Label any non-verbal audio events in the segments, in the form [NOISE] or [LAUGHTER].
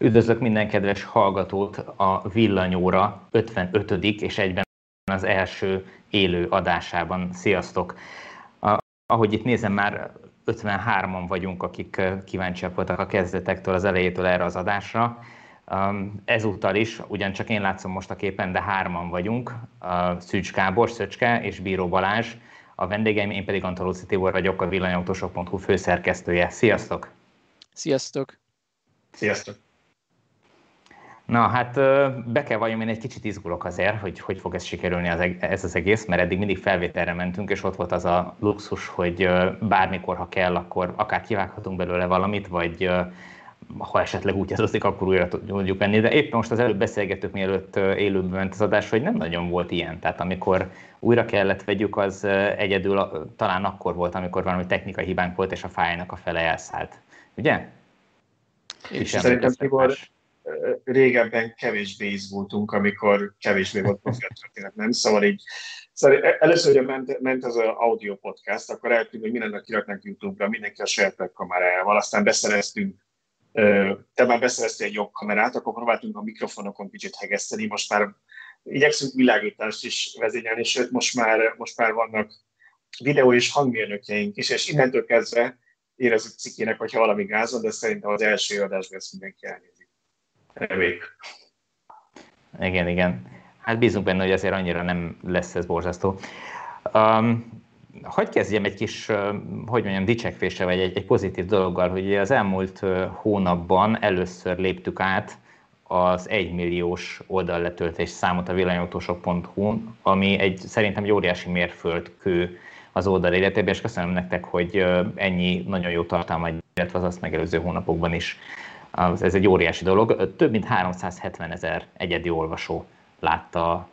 Üdvözlök minden kedves hallgatót a Villanyóra 55. és egyben az első élő adásában. Sziasztok! Ahogy itt nézem, már 53-an vagyunk, akik kíváncsiak voltak a kezdetektől, az elejétől erre az adásra. Ezúttal is, ugyancsak én látszom most a képen, de hárman vagyunk, Szűcs Kábor, Szöcske és Bíró Balázs. A vendégeim, én pedig Antolóci Tibor vagyok, a villanyautósok.hu főszerkesztője. Sziasztok! Sziasztok! Sziasztok! Na hát be kell valljam, én egy kicsit izgulok azért, hogy hogy fog ez sikerülni az, ez az egész, mert eddig mindig felvételre mentünk, és ott volt az a luxus, hogy bármikor, ha kell, akkor akár kivághatunk belőle valamit, vagy ha esetleg úgy adózik, akkor újra tudjuk venni. De éppen most az előbb beszélgettük, mielőtt élőben ment az adás, hogy nem nagyon volt ilyen. Tehát amikor újra kellett vegyük, az egyedül talán akkor volt, amikor valami technikai hibánk volt, és a fájnak a fele elszállt. Ugye? És szerintem Tibor, régebben kevésbé izgultunk, amikor kevésbé volt történet, nem? Szóval így Szóval először, hogy ment, ment az audio podcast, akkor eltűnt, hogy mindennek kiraknánk YouTube-ra, mindenki a saját webkamerájával, aztán beszereztünk, te már beszereztél egy jobb kamerát, akkor próbáltunk a mikrofonokon kicsit hegeszteni, most már igyekszünk világítást is vezényelni, sőt, most már, most már vannak videó és hangmérnökeink is, és innentől kezdve érezzük cikének, hogyha valami gázon, de szerintem az első adásban ezt mindenki elnéz reméljük. Igen, igen. Hát bízunk benne, hogy azért annyira nem lesz ez borzasztó. Um, hogy kezdjem egy kis, hogy mondjam, dicsekvése, vagy egy, egy pozitív dologgal, hogy az elmúlt hónapban először léptük át az egymilliós oldalletöltés számot a villanyautósok.hu, ami egy szerintem egy óriási mérföldkő az oldal életében, és köszönöm nektek, hogy ennyi nagyon jó tartalma, illetve az azt megelőző hónapokban is ez egy óriási dolog. Több mint 370 ezer egyedi olvasó látta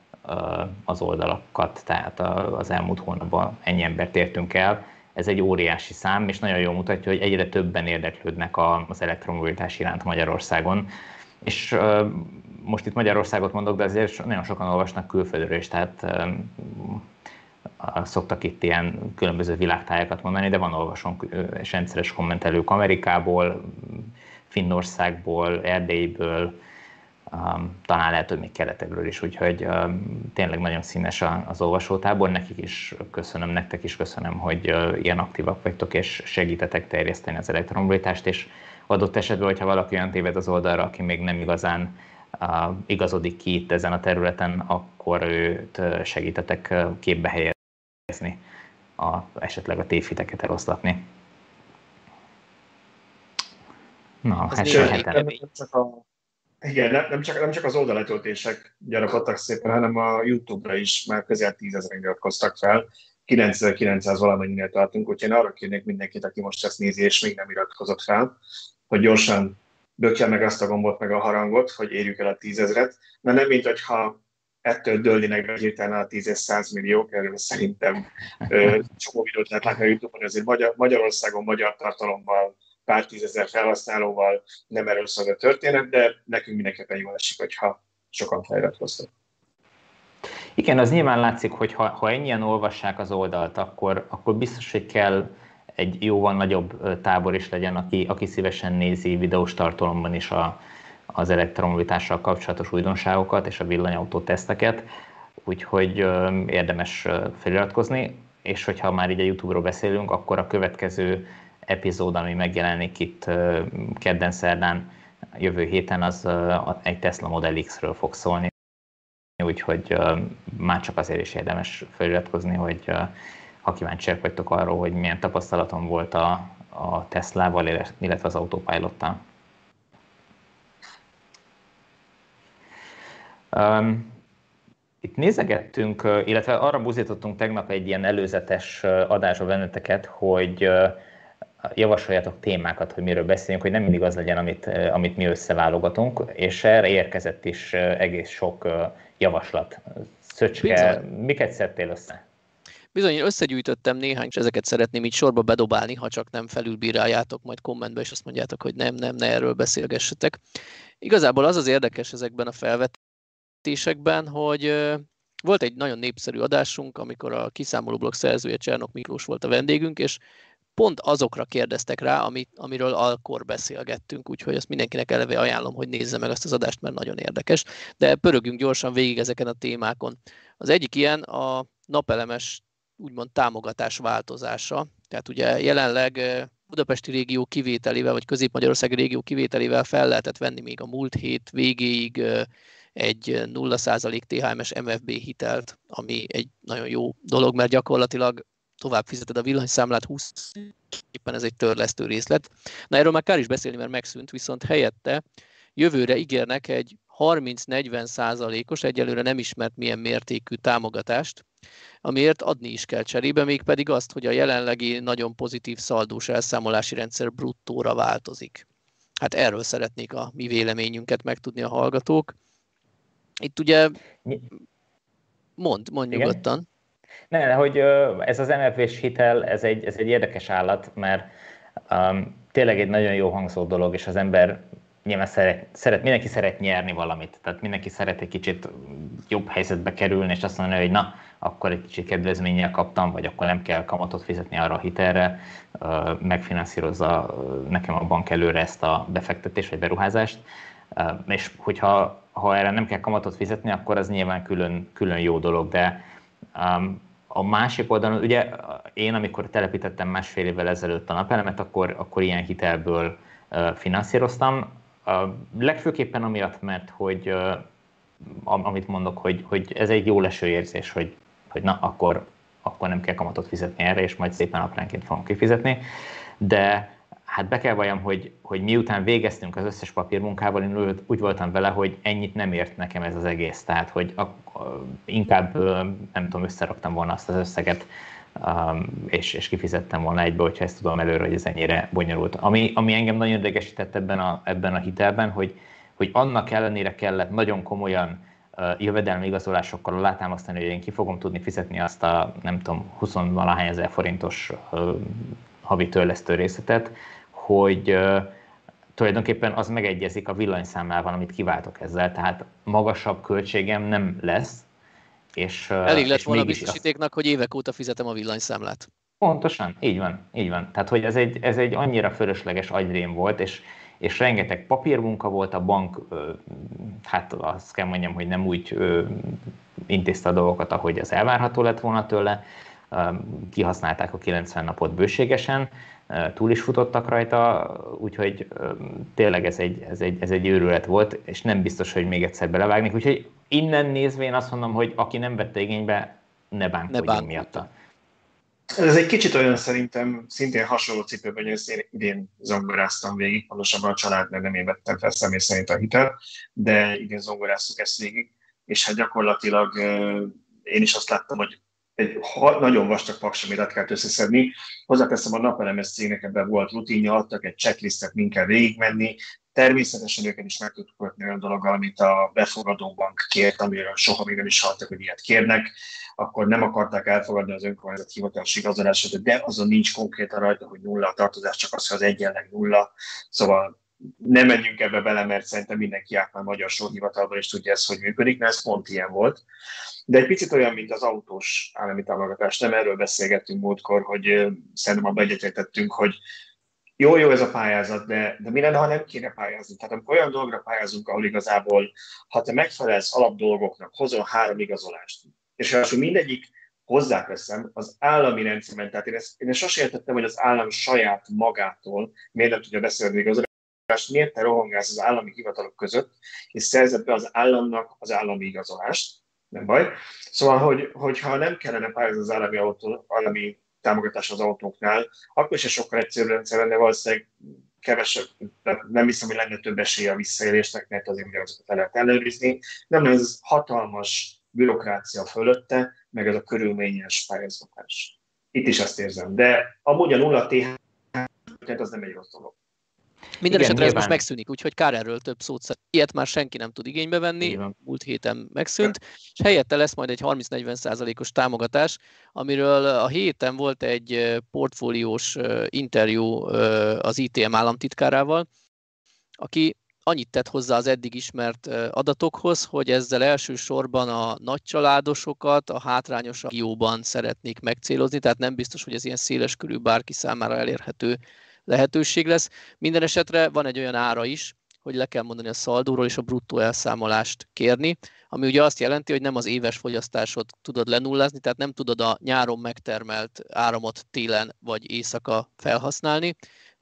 az oldalakat, tehát az elmúlt hónapban ennyi embert értünk el. Ez egy óriási szám, és nagyon jól mutatja, hogy egyre többen érdeklődnek az elektromobilitás iránt Magyarországon. És most itt Magyarországot mondok, de azért nagyon sokan olvasnak külföldről is, tehát szoktak itt ilyen különböző világtájakat mondani, de van olvasónk és rendszeres kommentelők Amerikából, Finnországból, Erdélyből, um, talán lehet, hogy még keletekről is, úgyhogy um, tényleg nagyon színes az olvasótábor. Nekik is köszönöm, nektek is köszönöm, hogy uh, ilyen aktívak vagytok, és segítetek terjeszteni az elektromobilitást, és adott esetben, hogyha valaki olyan téved az oldalra, aki még nem igazán uh, igazodik ki itt ezen a területen, akkor őt uh, segítetek képbe helyezni, a, esetleg a tévhiteket eloszlatni. Na, az hát nem, nem, csak a, igen, nem, nem, csak, nem csak az oldaletöltések gyarapodtak szépen, hanem a YouTube-ra is már közel tízezeren iratkoztak fel. 9900 valamennyinél tartunk, úgyhogy én arra kérnék mindenkit, aki most ezt nézi, és még nem iratkozott fel, hogy gyorsan bökje meg azt a gombot, meg a harangot, hogy érjük el a tízezret, mert nem mint, hogyha ettől dőlnének hirtelen a 10 100 milliók, erről szerintem csomó videót lehet látni a YouTube-on, azért Magyar, Magyarországon magyar tartalommal pár tízezer felhasználóval nem erről szól a történet, de nekünk mindenképpen jól esik, hogyha sokan feliratkoztak. Igen, az nyilván látszik, hogy ha, ha ennyien olvassák az oldalt, akkor, akkor biztos, hogy kell egy jóval nagyobb tábor is legyen, aki, aki szívesen nézi videós tartalomban is a, az elektromobilitással kapcsolatos újdonságokat és a villanyautó teszteket, úgyhogy érdemes feliratkozni, és hogyha már így a YouTube-ról beszélünk, akkor a következő epizód, ami megjelenik itt kedden szerdán jövő héten, az egy Tesla Model X-ről fog szólni. Úgyhogy már csak azért is érdemes feliratkozni, hogy ha kíváncsiak vagytok arról, hogy milyen tapasztalatom volt a, a Teslával, illetve az autopilottal. Itt nézegettünk, illetve arra buzítottunk tegnap egy ilyen előzetes adásra benneteket, hogy javasoljatok témákat, hogy miről beszéljünk, hogy nem mindig az legyen, amit, amit mi összeválogatunk, és erre érkezett is egész sok javaslat. Szöcske, Bizony. miket szedtél össze? Bizony, én összegyűjtöttem néhány, és ezeket szeretném így sorba bedobálni, ha csak nem felülbíráljátok majd kommentbe, és azt mondjátok, hogy nem, nem, ne erről beszélgessetek. Igazából az az érdekes ezekben a felvetésekben, hogy volt egy nagyon népszerű adásunk, amikor a kiszámoló blog szerzője Csernok Miklós volt a vendégünk, és pont azokra kérdeztek rá, amit, amiről akkor beszélgettünk, úgyhogy ezt mindenkinek eleve ajánlom, hogy nézze meg azt az adást, mert nagyon érdekes. De pörögjünk gyorsan végig ezeken a témákon. Az egyik ilyen a napelemes úgymond támogatás változása. Tehát ugye jelenleg Budapesti régió kivételével, vagy Közép-Magyarországi régió kivételével fel lehetett venni még a múlt hét végéig egy 0% THMS MFB hitelt, ami egy nagyon jó dolog, mert gyakorlatilag tovább fizeted a villanyszámlát 20 éppen ez egy törlesztő részlet. Na erről már kár is beszélni, mert megszűnt, viszont helyette jövőre ígérnek egy 30-40 százalékos, egyelőre nem ismert milyen mértékű támogatást, amiért adni is kell cserébe, mégpedig azt, hogy a jelenlegi nagyon pozitív szaldós elszámolási rendszer bruttóra változik. Hát erről szeretnék a mi véleményünket megtudni a hallgatók. Itt ugye mond, mond nyugodtan. Ne, hogy ez az MFV-s hitel, ez egy, ez egy érdekes állat, mert um, tényleg egy nagyon jó hangzó dolog, és az ember nyilván szeret, szeret, mindenki szeret nyerni valamit, tehát mindenki szeret egy kicsit jobb helyzetbe kerülni, és azt mondani, hogy na, akkor egy kicsit kedvezménnyel kaptam, vagy akkor nem kell kamatot fizetni arra a hitelre, megfinanszírozza nekem a bank előre ezt a befektetést vagy beruházást, és hogyha ha erre nem kell kamatot fizetni, akkor az nyilván külön, külön jó dolog, de a másik oldalon, ugye én, amikor telepítettem másfél évvel ezelőtt a napelemet, akkor, akkor ilyen hitelből finanszíroztam. Legfőképpen amiatt, mert hogy amit mondok, hogy, hogy ez egy jó leső érzés, hogy, hogy na, akkor, akkor nem kell kamatot fizetni erre, és majd szépen apránként fogom kifizetni. De hát be kell valljam, hogy, hogy miután végeztünk az összes papírmunkával, én úgy voltam vele, hogy ennyit nem ért nekem ez az egész. Tehát, hogy a, a, inkább nem tudom, összeraktam volna azt az összeget, um, és, és kifizettem volna egybe, hogyha ezt tudom előre, hogy ez ennyire bonyolult. Ami, ami engem nagyon idegesített ebben a, ebben a hitelben, hogy, hogy annak ellenére kellett nagyon komolyan uh, jövedelmi igazolásokkal alátámasztani, hogy én ki fogom tudni fizetni azt a, nem tudom, 20 valahány ezer forintos uh, havi törlesztő részletet, hogy tulajdonképpen az megegyezik a villanyszámlával, amit kiváltok ezzel, tehát magasabb költségem nem lesz. És, Elég lett volna a biztosítéknak, azt... hogy évek óta fizetem a villanyszámlát. Pontosan, így van, így van. Tehát, hogy ez egy, ez egy annyira fölösleges agyrém volt, és, és rengeteg papírmunka volt, a bank, hát azt kell mondjam, hogy nem úgy intézte a dolgokat, ahogy az elvárható lett volna tőle, kihasználták a 90 napot bőségesen, túl is futottak rajta, úgyhogy tényleg ez egy, ez, egy, ez egy őrület volt, és nem biztos, hogy még egyszer belevágnék. Úgyhogy innen nézve én azt mondom, hogy aki nem vette igénybe, ne bánkodjon ne miatta. Ez egy kicsit olyan szerintem, szintén hasonló cipőben, hogy ezt én idén zongoráztam végig, pontosabban a család, mert nem én vettem fel személy szerint a hitel, de idén zongoráztuk ezt végig, és hát gyakorlatilag én is azt láttam, hogy egy nagyon vastag paksoméret kellett összeszedni. Hozzáteszem, a napelemes cégnek ebben volt rutinja, adtak egy checklistet, mint kell végigmenni. Természetesen őket is meg tudtuk kötni olyan dologgal, amit a befogadó bank kért, amiről soha még nem is hallottak, hogy ilyet kérnek. Akkor nem akarták elfogadni az önkormányzat hivatalos igazolását, de azon nincs konkrétan rajta, hogy nulla a tartozás, csak az, hogy az egyenleg nulla. Szóval nem menjünk ebbe bele, mert szerintem mindenki át már magyar sorhivatalban és tudja ezt, hogy működik, mert ez pont ilyen volt. De egy picit olyan, mint az autós állami támogatás. Nem erről beszélgettünk múltkor, hogy szerintem abban egyetértettünk, hogy jó, jó ez a pályázat, de, de mi lenne, ha nem kéne pályázni? Tehát amikor olyan dolgra pályázunk, ahol igazából, ha te megfelelsz alapdolgoknak, hozol három igazolást, és ráadásul mindegyik hozzáteszem, az állami rendszerben, tehát én ezt, én ezt sosem értettem, hogy az állam saját magától miért nem tudja beszélni igazolást, miért te rohangálsz az állami hivatalok között, és szerzett be az államnak az állami igazolást, nem baj. Szóval, hogy, hogyha nem kellene pályázni az állami, autó, állami támogatás az autóknál, akkor is sokkal egyszerűbb rendszer lenne, valószínűleg kevesebb, nem hiszem, hogy lenne több esélye a visszaélésnek, mert azért ugyanazokat el lehet ellenőrizni. Nem ez hatalmas bürokrácia fölötte, meg ez a körülményes pályázatás. Itt is ezt érzem. De amúgy a nulla TH az nem egy rossz dolog. Minden Igen, esetre nyilván. ez most megszűnik, úgyhogy kár erről több szót szeret. Ilyet már senki nem tud igénybe venni, Igen. múlt héten megszűnt, és helyette lesz majd egy 30-40 százalékos támogatás, amiről a héten volt egy portfóliós interjú az ITM államtitkárával, aki annyit tett hozzá az eddig ismert adatokhoz, hogy ezzel elsősorban a nagycsaládosokat a hátrányos régióban szeretnék megcélozni, tehát nem biztos, hogy ez ilyen széles körű bárki számára elérhető lehetőség lesz. Minden esetre van egy olyan ára is, hogy le kell mondani a szaldóról és a bruttó elszámolást kérni, ami ugye azt jelenti, hogy nem az éves fogyasztásot tudod lenullázni, tehát nem tudod a nyáron megtermelt áramot télen vagy éjszaka felhasználni,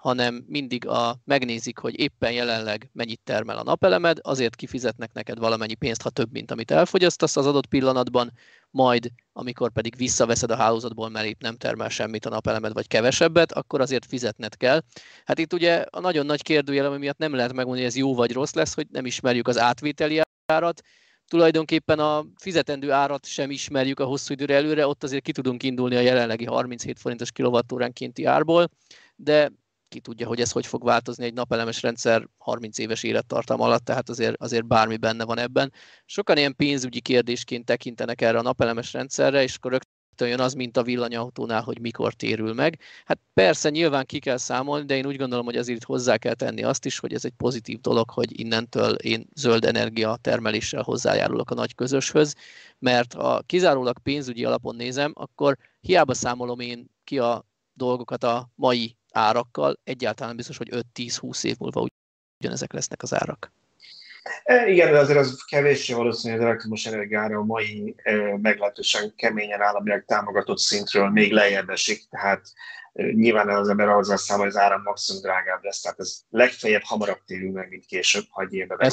hanem mindig a, megnézik, hogy éppen jelenleg mennyit termel a napelemed, azért kifizetnek neked valamennyi pénzt, ha több, mint amit elfogyasztasz az adott pillanatban, majd amikor pedig visszaveszed a hálózatból, mert itt nem termel semmit a napelemed, vagy kevesebbet, akkor azért fizetned kell. Hát itt ugye a nagyon nagy kérdőjel, ami miatt nem lehet megmondani, hogy ez jó vagy rossz lesz, hogy nem ismerjük az átvételi árat, tulajdonképpen a fizetendő árat sem ismerjük a hosszú időre előre, ott azért ki tudunk indulni a jelenlegi 37 forintos kilovattóránkénti árból, de ki tudja, hogy ez hogy fog változni egy napelemes rendszer 30 éves élettartam alatt, tehát azért, azért bármi benne van ebben. Sokan ilyen pénzügyi kérdésként tekintenek erre a napelemes rendszerre, és akkor rögtön jön az, mint a villanyautónál, hogy mikor térül meg. Hát persze, nyilván ki kell számolni, de én úgy gondolom, hogy azért hozzá kell tenni azt is, hogy ez egy pozitív dolog, hogy innentől én zöld energia termeléssel hozzájárulok a nagy közöshöz, mert ha kizárólag pénzügyi alapon nézem, akkor hiába számolom én ki a dolgokat a mai árakkal, egyáltalán biztos, hogy 5-10-20 év múlva ugyanezek lesznek az árak. E, igen, de azért az kevéssé valószínű, hogy az elektromos energiára a mai e, meglehetősen keményen államilag támogatott szintről még lejjebb esik, tehát e, nyilván az ember azzal számol, hogy az áram maximum drágább lesz, tehát ez legfeljebb hamarabb térünk meg, mint később, ha egy évbe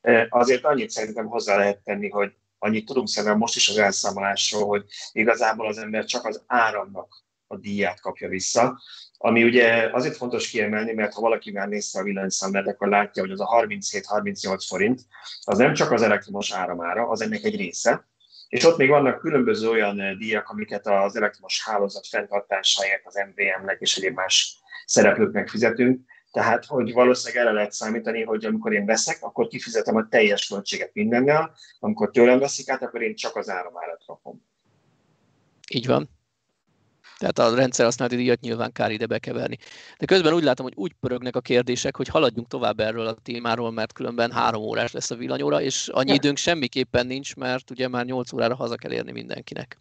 e, Azért annyit szerintem hozzá lehet tenni, hogy annyit tudunk szerintem most is az elszámolásról, hogy igazából az ember csak az áramnak a díját kapja vissza, ami ugye azért fontos kiemelni, mert ha valaki már nézte a villanyszámlát, akkor látja, hogy az a 37-38 forint, az nem csak az elektromos áramára, az ennek egy része, és ott még vannak különböző olyan díjak, amiket az elektromos hálózat fenntartásáért az MVM-nek és egyéb más szereplőknek fizetünk. Tehát, hogy valószínűleg erre lehet számítani, hogy amikor én veszek, akkor kifizetem a teljes költséget mindennel, amikor tőlem veszik át, akkor én csak az áramárat kapom. Így van. Tehát a rendszer használati díjat nyilván kár ide bekeverni. De közben úgy látom, hogy úgy pörögnek a kérdések, hogy haladjunk tovább erről a témáról, mert különben három órás lesz a villanyóra, és annyi időnk semmiképpen nincs, mert ugye már 8 órára haza kell érni mindenkinek.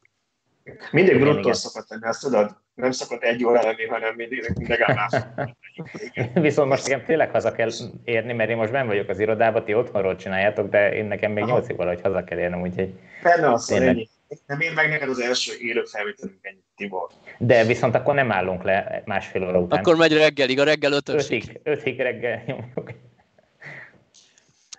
Mindig bruttó szokott lenni, azt tudod? Nem szokott egy óra lenni, hanem mindig, mindig [LAUGHS] Viszont most nekem tényleg haza kell érni, mert én most ben vagyok az irodában, ti otthonról csináljátok, de én nekem még nyolc óra, hogy haza kell érnem, úgyhogy... Benne az, tényleg... Nem én meg neked az első élő felvételünk ennyi, Tibor. De viszont akkor nem állunk le másfél óra után. Akkor megy reggelig, a reggel ötösig. Ötig, ötig reggel nyomjuk.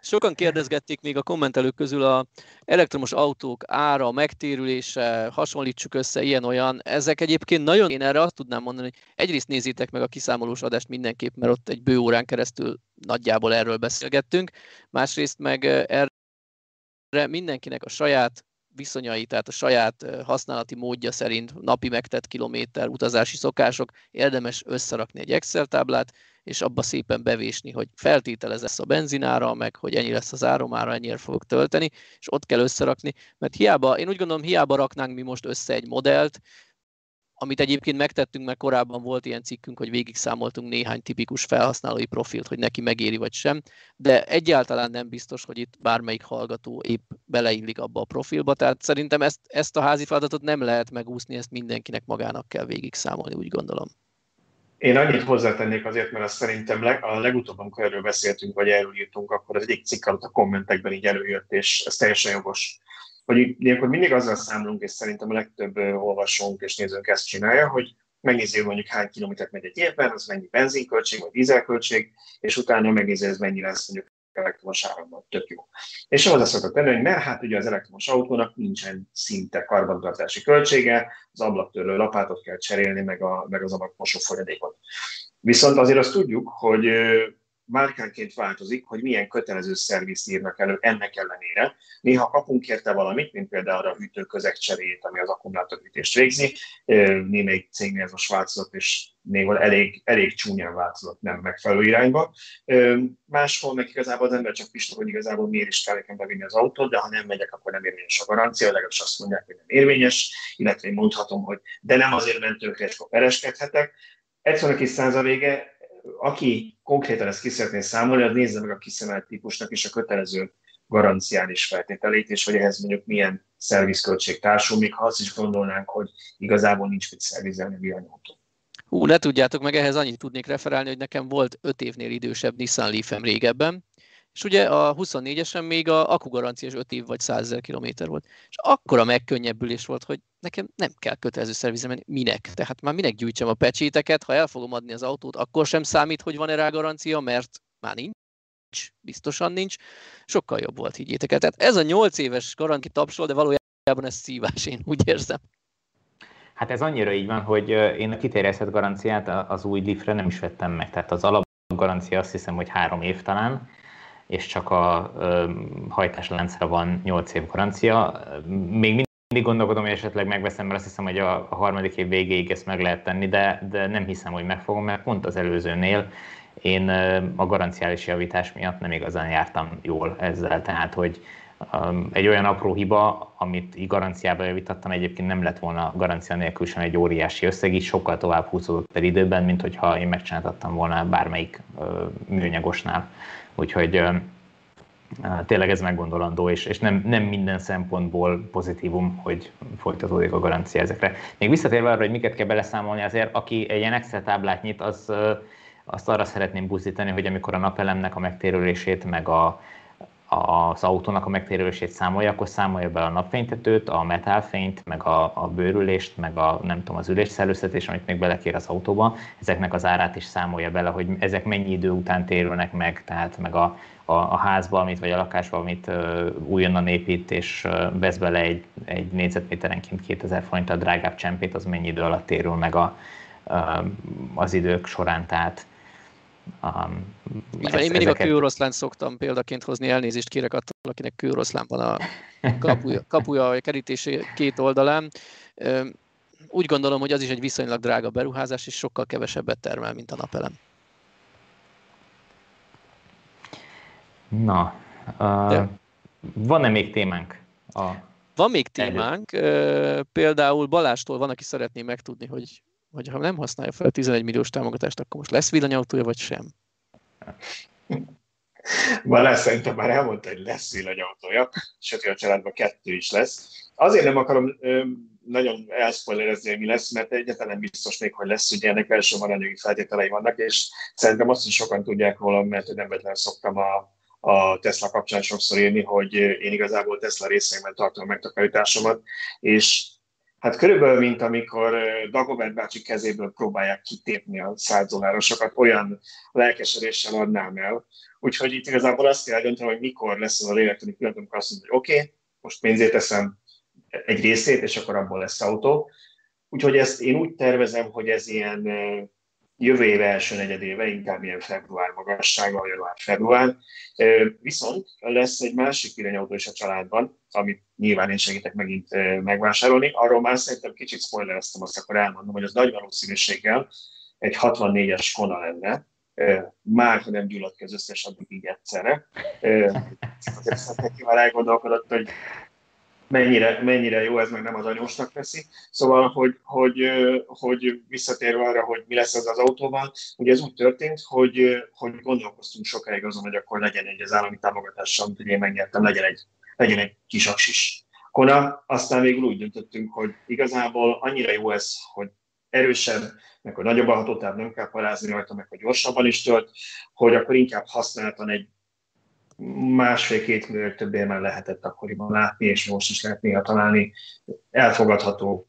Sokan kérdezgették még a kommentelők közül a elektromos autók ára, megtérülése, hasonlítsuk össze, ilyen-olyan. Ezek egyébként nagyon, én erre azt tudnám mondani, hogy egyrészt nézzétek meg a kiszámolós adást mindenképp, mert ott egy bő órán keresztül nagyjából erről beszélgettünk, másrészt meg erre mindenkinek a saját viszonyai, tehát a saját használati módja szerint napi megtett kilométer, utazási szokások, érdemes összerakni egy Excel táblát, és abba szépen bevésni, hogy feltételez lesz a benzinára, meg hogy ennyi lesz az áromára, ennyire fogok tölteni, és ott kell összerakni, mert hiába, én úgy gondolom, hiába raknánk mi most össze egy modellt, amit egyébként megtettünk, mert korábban volt ilyen cikkünk, hogy végig számoltunk néhány tipikus felhasználói profilt, hogy neki megéri vagy sem, de egyáltalán nem biztos, hogy itt bármelyik hallgató épp beleillik abba a profilba, tehát szerintem ezt, ezt a házi feladatot nem lehet megúszni, ezt mindenkinek magának kell végig számolni, úgy gondolom. Én annyit hozzátennék azért, mert azt szerintem a legutóbb, amikor erről beszéltünk, vagy erről írtunk, akkor az egyik cikk alatt a kommentekben így előjött, és ez teljesen jogos hogy ilyenkor mindig azzal számolunk, és szerintem a legtöbb olvasónk és nézőnk ezt csinálja, hogy megnézi, hogy mondjuk hány kilométert megy egy évben, az mennyi benzinköltség vagy dízelköltség, és utána megnézi, ez mennyi lesz mondjuk elektromos áramban, tök jó. És az szokott tenni, hogy mert hát ugye az elektromos autónak nincsen szinte karbantartási költsége, az ablaktörlő lapátot kell cserélni, meg, a, meg az ablakmosó folyadékot. Viszont azért azt tudjuk, hogy márkánként változik, hogy milyen kötelező szervizt írnak elő ennek ellenére. Néha kapunk érte valamit, mint például a hűtőközeg cseréjét, ami az akkumulátorhűtést végzi. Némelyik cégnél ez most változott, és néhol elég, elég csúnyán változott, nem megfelelő irányba. Máshol meg igazából az ember csak pistol, hogy igazából miért is kell nekem bevinni az autót, de ha nem megyek, akkor nem érvényes a garancia, legalábbis azt mondják, hogy nem érvényes, illetve én mondhatom, hogy de nem azért mentőkre, és akkor pereskedhetek. Egyszerűen a kis aki konkrétan ezt ki szeretné számolni, az nézze meg a kiszemelt típusnak és a kötelező garanciális feltételét, és hogy ehhez mondjuk milyen szervizköltség társul, még ha azt is gondolnánk, hogy igazából nincs mit szervizelni villanyautó. Hú, ne tudjátok meg, ehhez annyit tudnék referálni, hogy nekem volt 5 évnél idősebb Nissan leaf régebben, és ugye a 24-esen még a akugaranciás 5 év vagy 100 ezer kilométer volt. És akkora megkönnyebbülés volt, hogy nekem nem kell kötelező szervizemen, minek? Tehát már minek gyűjtsem a pecséteket, ha el fogom adni az autót, akkor sem számít, hogy van-e rá garancia, mert már nincs, biztosan nincs. Sokkal jobb volt, higgyétek el. Tehát ez a 8 éves garanti tapsol, de valójában ez szívás, én úgy érzem. Hát ez annyira így van, hogy én a kiterjesztett garanciát az új Leafre nem is vettem meg. Tehát az alapgarancia azt hiszem, hogy három év talán, és csak a hajtásláncra van 8 év garancia. Még mindig gondolkodom, hogy esetleg megveszem, mert azt hiszem, hogy a, a harmadik év végéig ezt meg lehet tenni, de, de nem hiszem, hogy megfogom, mert pont az előzőnél én a garanciális javítás miatt nem igazán jártam jól ezzel, tehát hogy egy olyan apró hiba, amit garanciába javítottam, egyébként nem lett volna garancia nélkül sem egy óriási összeg, így sokkal tovább húzódott per időben, mint hogyha én megcsináltattam volna bármelyik műanyagosnál. Úgyhogy tényleg ez meggondolandó, és, és nem, nem minden szempontból pozitívum, hogy folytatódik a garancia ezekre. Még visszatérve arra, hogy miket kell beleszámolni, azért aki egy ilyen Excel táblát nyit, az, azt arra szeretném buzdítani, hogy amikor a napelemnek a megtérülését, meg a, az autónak a megtérülését számolja, akkor számolja be a napfénytetőt, a metálfényt, meg a, a bőrülést, meg a nem tudom, az ülésszellőztetés, amit még belekér az autóba, ezeknek az árát is számolja bele, hogy ezek mennyi idő után térülnek meg, tehát meg a, a, a házba, amit, vagy a lakásba, amit uh, újonnan épít, és uh, vesz bele egy, egy négyzetméterenként 2000 a drágább csempét, az mennyi idő alatt térül meg a, uh, az idők során, tehát Um, Így van, én mindig ezeket... a kőoroszlán szoktam példaként hozni, elnézést kérek attól, akinek kőoroszlán van a kapuja, [LAUGHS] kapuja a kerítés két oldalán. Úgy gondolom, hogy az is egy viszonylag drága beruházás, és sokkal kevesebbet termel, mint a napelem. Na, uh, van-e még témánk? A van még témánk, előtt. például Balástól van, aki szeretné megtudni, hogy hogy ha nem használja fel a 11 milliós támogatást, akkor most lesz villanyautója, vagy sem? Balázs szerintem már elmondta, hogy lesz villanyautója, sőt, a családban kettő is lesz. Azért nem akarom nagyon elszpoilerezni, hogy mi lesz, mert egyáltalán nem biztos még, hogy lesz, ugye ennek elsősorban anyagi feltételei vannak, és szerintem azt is sokan tudják róla, mert nem vetlen szoktam a, a Tesla kapcsán sokszor írni, hogy én igazából Tesla részeiben tartom a megtakarításomat, és Hát körülbelül, mint amikor Dagobert bácsi kezéből próbálják kitépni a százdolárosokat, olyan lelkesedéssel adnám el. Úgyhogy itt igazából azt kell dönteni, hogy mikor lesz az a lélektani pillanat, amikor azt mondja, hogy oké, okay, most pénzét teszem egy részét, és akkor abból lesz autó. Úgyhogy ezt én úgy tervezem, hogy ez ilyen jövő év első negyedéve, inkább ilyen február magassága, vagy január-február. Viszont lesz egy másik villanyautó is a családban, amit nyilván én segítek megint megvásárolni. Arról már szerintem kicsit spoilereztem, azt akkor elmondom, hogy az nagy valószínűséggel egy 64-es Kona lenne, már ha nem gyulladt ki az összes addig így egyszerre. Azért [LAUGHS] már elgondolkodott, hogy mennyire, mennyire jó ez, meg nem az anyósnak veszi. Szóval, hogy, hogy, hogy visszatérve arra, hogy mi lesz az az autóval, ugye ez úgy történt, hogy, hogy gondolkoztunk sokáig azon, hogy akkor legyen egy az állami támogatással, amit én megnyertem, legyen egy, legyen egy kis aksis. Kona, aztán végül úgy döntöttünk, hogy igazából annyira jó ez, hogy erősebb, meg hogy nagyobb a hatótáv, nem kell parázni rajta, meg hogy gyorsabban is tölt, hogy akkor inkább használtan egy másfél-két millió többé már lehetett akkoriban látni, és most is lehet néha találni elfogadható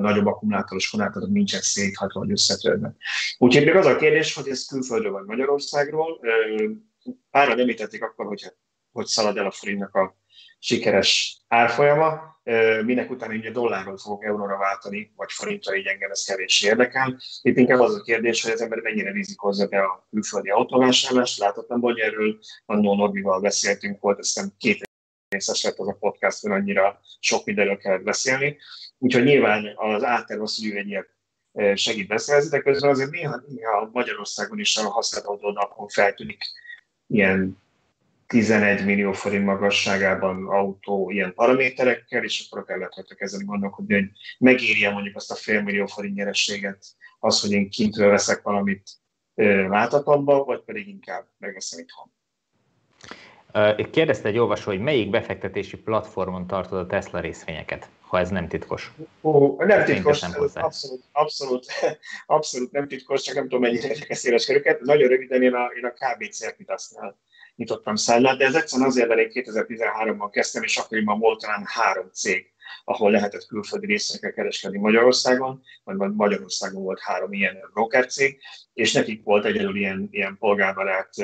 nagyobb akkumulátoros konátot, nincsen széthatva vagy összetörve. Úgyhogy még az a kérdés, hogy ez külföldről vagy Magyarországról. Páran említették akkor, hogy, hogy szalad el a forintnak a sikeres árfolyama, minek után ugye dollárról fogok euróra váltani, vagy forintra, így engem ez kevés érdekel. Itt inkább az a kérdés, hogy az ember mennyire rizikozza be a külföldi autóvásárlást. Látottam, hogy erről annó Norbival beszéltünk, volt, aztán két részes lett az a podcast, mert annyira sok mindenről kellett beszélni. Úgyhogy nyilván az átterv az, hogy egy ilyet segít beszélni, de közben azért néha, néha Magyarországon is a használt autódakon feltűnik ilyen 11 millió forint magasságában autó ilyen paraméterekkel, és akkor el lehet ezen gondolkodni, hogy megírja mondjuk azt a fél millió forint nyerességet, az, hogy én kintről veszek valamit láthatóbbba, vagy pedig inkább megveszem itthon. Kérdezte egy olvasó, hogy melyik befektetési platformon tartod a Tesla részvényeket, ha ez nem titkos. Ó, nem titkos, nem abszolút, abszolút, [LAUGHS] abszolút nem titkos, csak nem tudom mennyire érdekes széles köröket. Nagyon röviden én a, én a KBC Equitasnál nyitottam szállát, de ez egyszerűen azért, mert én 2013-ban kezdtem, és akkoriban volt talán három cég, ahol lehetett külföldi részekkel kereskedni Magyarországon, vagy Magyarországon volt három ilyen broker cég, és nekik volt egyedül ilyen, ilyen polgárbarát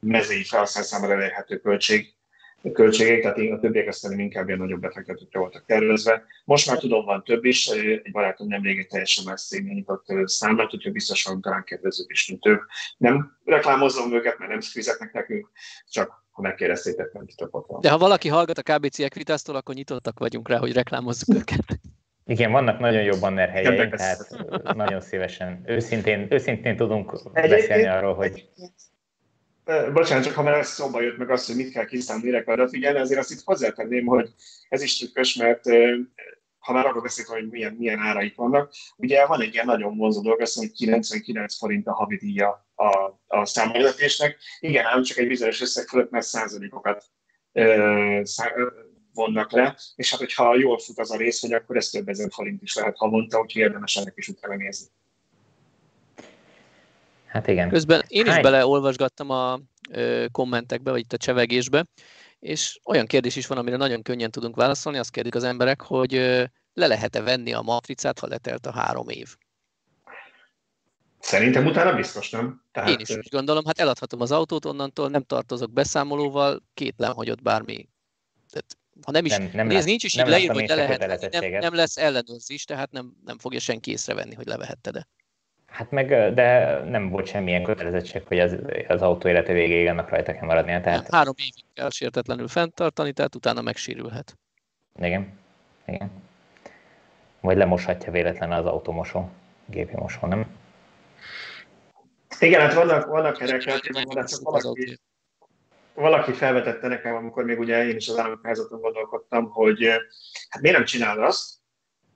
mezei felhasználás számára elérhető költség, költségek, tehát a többiek aztán inkább ilyen nagyobb befektetőkre voltak tervezve. Most már tudom, van több is, egy barátom nemrég egy teljesen más cégnél nyitott számlát, úgyhogy biztosan talán kedvezőbb is, mint ők. Nem reklámozom őket, mert nem fizetnek nekünk, csak ha megkérdeztétek, nem titokot De ha valaki hallgat a KBC Equitas-tól, akkor nyitottak vagyunk rá, hogy reklámozzuk őket. Igen, vannak nagyon jó banner helyeik, tehát nagyon szívesen, őszintén, őszintén tudunk beszélni arról, hogy bocsánat, csak ha már ez szóba jött meg az, hogy mit kell kiszámolni, mire kell odafigyelni, azért azt itt hozzátenném, hogy ez is trükkös, mert ha már arról beszélünk, hogy milyen, milyen áraik vannak, ugye van egy ilyen nagyon vonzó dolog, azt hogy 99 forint a havidíja a, a számolgatésnek. Igen, ám csak egy bizonyos összeg fölött, mert százalékokat ö, szá, vonnak le, és hát hogyha jól fut az a részvény, akkor ez több ezer forint is lehet havonta, úgyhogy érdemes ennek is utána nézni. Hát igen. Közben én is Hány? beleolvasgattam a ö, kommentekbe, vagy itt a csevegésbe, és olyan kérdés is van, amire nagyon könnyen tudunk válaszolni. Azt kérdik az emberek, hogy ö, le lehet-e venni a matricát, ha letelt a három év. Szerintem utána biztos nem. Tehát... Én is úgy gondolom, hát eladhatom az autót onnantól, nem tartozok beszámolóval, kétlem, hogy ott bármi. Tehát, ha nem is, nem, nem nézd, lesz, nincs is így leírva, hogy le lehet, nem, nem lesz ellenőrzés, tehát nem, nem fogja senki észrevenni, hogy levehetted-e. Hát meg, de nem volt semmilyen kötelezettség, hogy az, az autó élete végéig annak rajta kell maradnia. Tehát... Hát három évig kell sértetlenül fenntartani, tehát utána megsérülhet. Igen, igen. Vagy lemoshatja véletlen az automosó, gépi mosó, nem? Igen, hát vannak, vannak csak valaki, valaki felvetette nekem, amikor még ugye én is az államházaton gondolkodtam, hogy hát miért nem csinálod azt,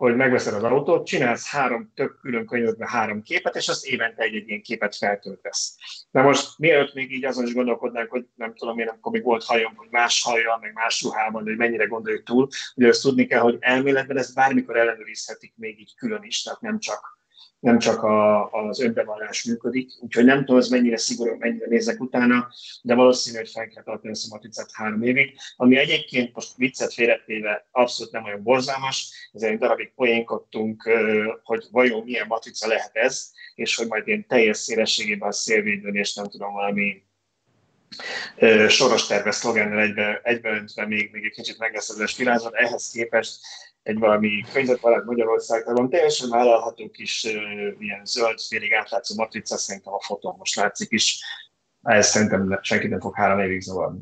hogy megveszed az autót, csinálsz három tök külön könyvekben három képet, és azt évente egy-egy ilyen képet feltöltesz. Na most mielőtt még így azon is gondolkodnánk, hogy nem tudom én, amikor még volt hajom, hogy más hajjal, meg más ruhában, hogy mennyire gondoljuk túl, ugye azt tudni kell, hogy elméletben ezt bármikor ellenőrizhetik még így külön is, tehát nem csak nem csak a, az önbevallás működik, úgyhogy nem tudom, ez mennyire szigorú, mennyire nézek utána, de valószínű, hogy fel kell tartani a matricát három évig, ami egyébként most viccet félretéve abszolút nem olyan borzalmas, ezért egy darabig poénkodtunk, hogy vajon milyen matrica lehet ez, és hogy majd én teljes szélességében a szélvédőn, és nem tudom, valami soros terve szlogennel egybe, egybeöntve még, még egy kicsit megveszedős világot, ehhez képest egy valami környezetbarát Magyarországban van teljesen vállalható kis uh, ilyen zöld, félig átlátszó matrica, szerintem a fotón most látszik is. Ez szerintem senki nem fog három évig zavarni.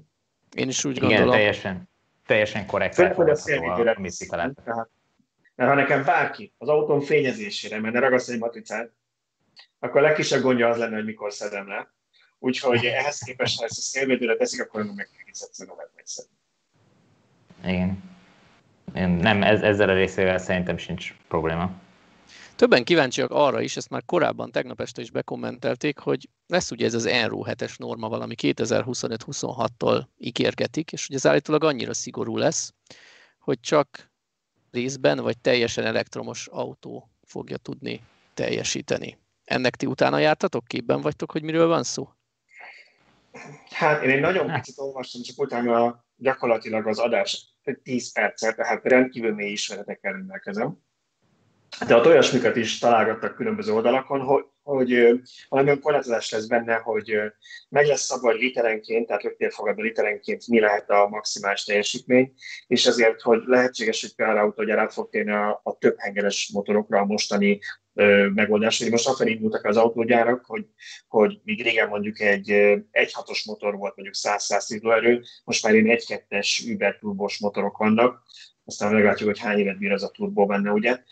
Én is úgy gondolom. Igen, teljesen, teljesen korrekt. Főleg, hogy a szélvédőre mert ha nekem bárki az autón fényezésére menne ragaszt egy matricát, akkor a legkisebb gondja az lenne, hogy mikor szedem le. Úgyhogy ehhez képest, ha ezt a szélvédőre teszik, akkor meg egész egyszerűen megszedni. Igen. Én nem, ez, ezzel a részével szerintem sincs probléma. Többen kíváncsiak arra is, ezt már korábban tegnap este is bekommentelték, hogy lesz ugye ez az Enro 7-es norma valami 2025-26-tól ígérgetik, és hogy ez állítólag annyira szigorú lesz, hogy csak részben vagy teljesen elektromos autó fogja tudni teljesíteni. Ennek ti utána jártatok, képben vagytok, hogy miről van szó? Hát én egy nagyon picit olvastam, csak utána gyakorlatilag az adás 10 percet, tehát rendkívül mély ismeretekkel rendelkezem. De ott olyasmikat is találgattak különböző oldalakon, hogy, hogy valami korlátozás lesz benne, hogy meg lesz szabva, hogy literenként, tehát rögtérfogadó literenként mi lehet a maximális teljesítmény, és ezért, hogy lehetséges, hogy például autógyár át fog térni a, a több hengeres motorokra a mostani megoldás. Hogy most afelé indultak az autógyárak, hogy, hogy míg régen mondjuk egy 1.6-os motor volt mondjuk 100-110 erő, most már ilyen 1.2-es Uber turbos motorok vannak, aztán meglátjuk, hogy hány évet bír az a turbó benne, ugye,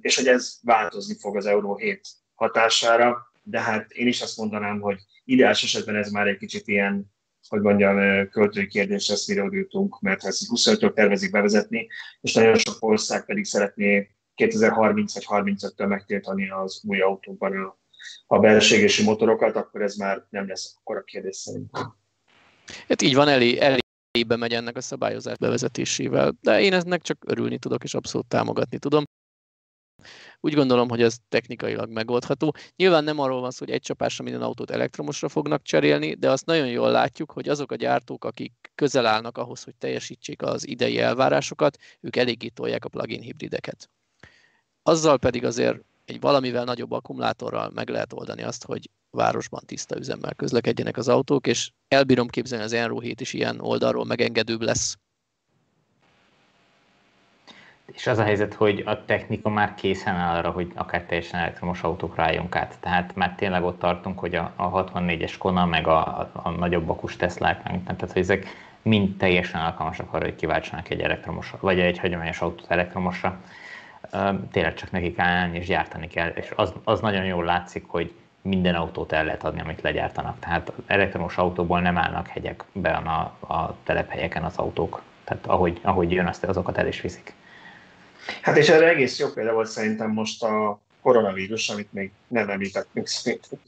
és hogy ez változni fog az Euró 7 hatására, de hát én is azt mondanám, hogy ideális esetben ez már egy kicsit ilyen, hogy mondjam, költői kérdés lesz, mire jutunk, mert ha ezt 25-től tervezik bevezetni, és nagyon sok ország pedig szeretné 2030 vagy 35-től megtiltani az új autókban a, a belségési motorokat, akkor ez már nem lesz akkora kérdés szerintem. Hát így van, elé, elébe megy ennek a szabályozás bevezetésével, de én ennek csak örülni tudok, és abszolút támogatni tudom. Úgy gondolom, hogy ez technikailag megoldható. Nyilván nem arról van szó, hogy egy csapásra minden autót elektromosra fognak cserélni, de azt nagyon jól látjuk, hogy azok a gyártók, akik közel állnak ahhoz, hogy teljesítsék az idei elvárásokat, ők eléggé tolják a plug-in hibrideket. Azzal pedig azért egy valamivel nagyobb akkumulátorral meg lehet oldani azt, hogy városban tiszta üzemmel közlekedjenek az autók, és elbírom képzelni, az Enro 7 is ilyen oldalról megengedőbb lesz. És az a helyzet, hogy a technika már készen áll arra, hogy akár teljesen elektromos autók rájunk át. Tehát már tényleg ott tartunk, hogy a, a 64-es Kona, meg a, a, a nagyobb akus Teslák, tehát hogy ezek mind teljesen alkalmasak arra, hogy kiváltsanak egy elektromos, vagy egy hagyományos autót elektromosra. Tényleg csak nekik állni és gyártani kell, és az, az nagyon jól látszik, hogy minden autót el lehet adni, amit legyártanak. Tehát elektromos autóból nem állnak hegyekben a, a telephelyeken az autók. Tehát ahogy, ahogy jön, azt, azokat el is viszik. Hát és erre egész jó példa volt szerintem most a koronavírus, amit még nem említettünk szerintem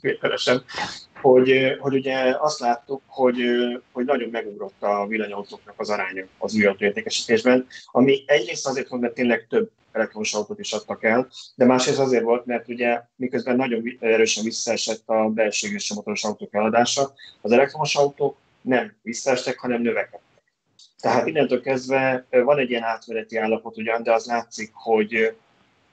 hogy, hogy ugye azt láttuk, hogy, hogy nagyon megugrott a villanyautóknak az aránya az új autóértékesítésben, ami egyrészt azért volt, mert tényleg több elektromos autót is adtak el, de másrészt azért volt, mert ugye miközben nagyon erősen visszaesett a belső és motoros autók eladása, az elektromos autók nem visszaestek, hanem növekedtek. Tehát innentől kezdve van egy ilyen átmeneti állapot ugyan, de az látszik, hogy,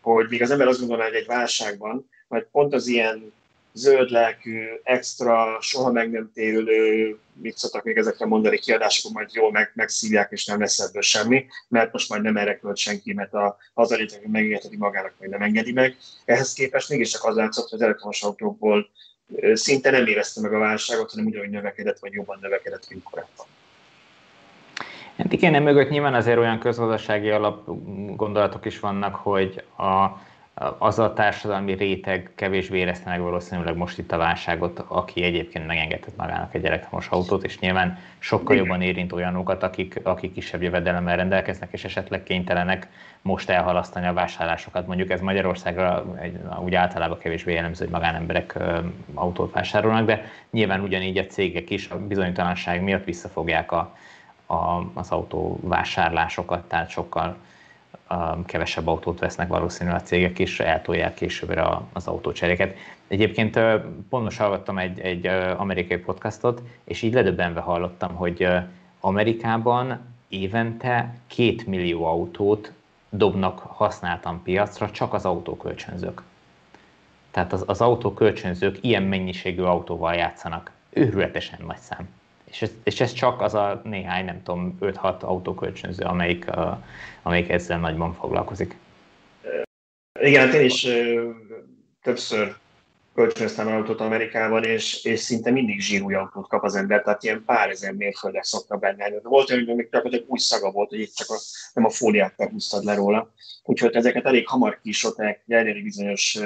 hogy még az ember azt gondolná, hogy egy válságban, vagy pont az ilyen zöld lelkű, extra, soha meg nem térülő, mit szoktak még ezekre mondani kiadások, majd jól meg, megszívják, és nem lesz ebből semmi, mert most majd nem erre költ senki, mert a hazalétek megengedheti magának, vagy nem engedi meg. Ehhez képest mégiscsak az látszott, hogy az elektromos autókból szinte nem érezte meg a válságot, hanem ugyanúgy növekedett, vagy jobban növekedett, mint korábban. Hát igen, mögött nyilván azért olyan közgazdasági alapgondolatok is vannak, hogy a, az a társadalmi réteg kevésbé érezte meg valószínűleg most itt a válságot, aki egyébként megengedett magának egy elektromos autót, és nyilván sokkal jobban érint olyanokat, akik, akik kisebb jövedelemmel rendelkeznek, és esetleg kénytelenek most elhalasztani a vásárlásokat. Mondjuk ez Magyarországra egy, úgy általában kevésbé jellemző, hogy magánemberek autót vásárolnak, de nyilván ugyanígy a cégek is a bizonytalanság miatt visszafogják a, a, az autó vásárlásokat, tehát sokkal kevesebb autót vesznek valószínűleg a cégek, és eltolják későbbre az autócseréket. Egyébként pont most hallgattam egy, egy amerikai podcastot, és így ledöbbenve hallottam, hogy Amerikában évente két millió autót dobnak használtan piacra csak az autókölcsönzők. Tehát az, az autókölcsönzők ilyen mennyiségű autóval játszanak. Őrületesen nagy szám. És ez, és ez csak az a néhány, nem tudom, 5-6 autókölcsönző, amelyik, uh, amelyik ezzel nagyban foglalkozik. Igen, hát én is uh, többször kölcsönöztem autót Amerikában, és, és szinte mindig zsírúj autót kap az ember, tehát ilyen pár ezer mérföldek szoktak benne. Volt olyan, még egy új szaga volt, hogy itt csak a, nem a fóliát húztad le róla. Úgyhogy ezeket elég hamar kisották, elérni bizonyos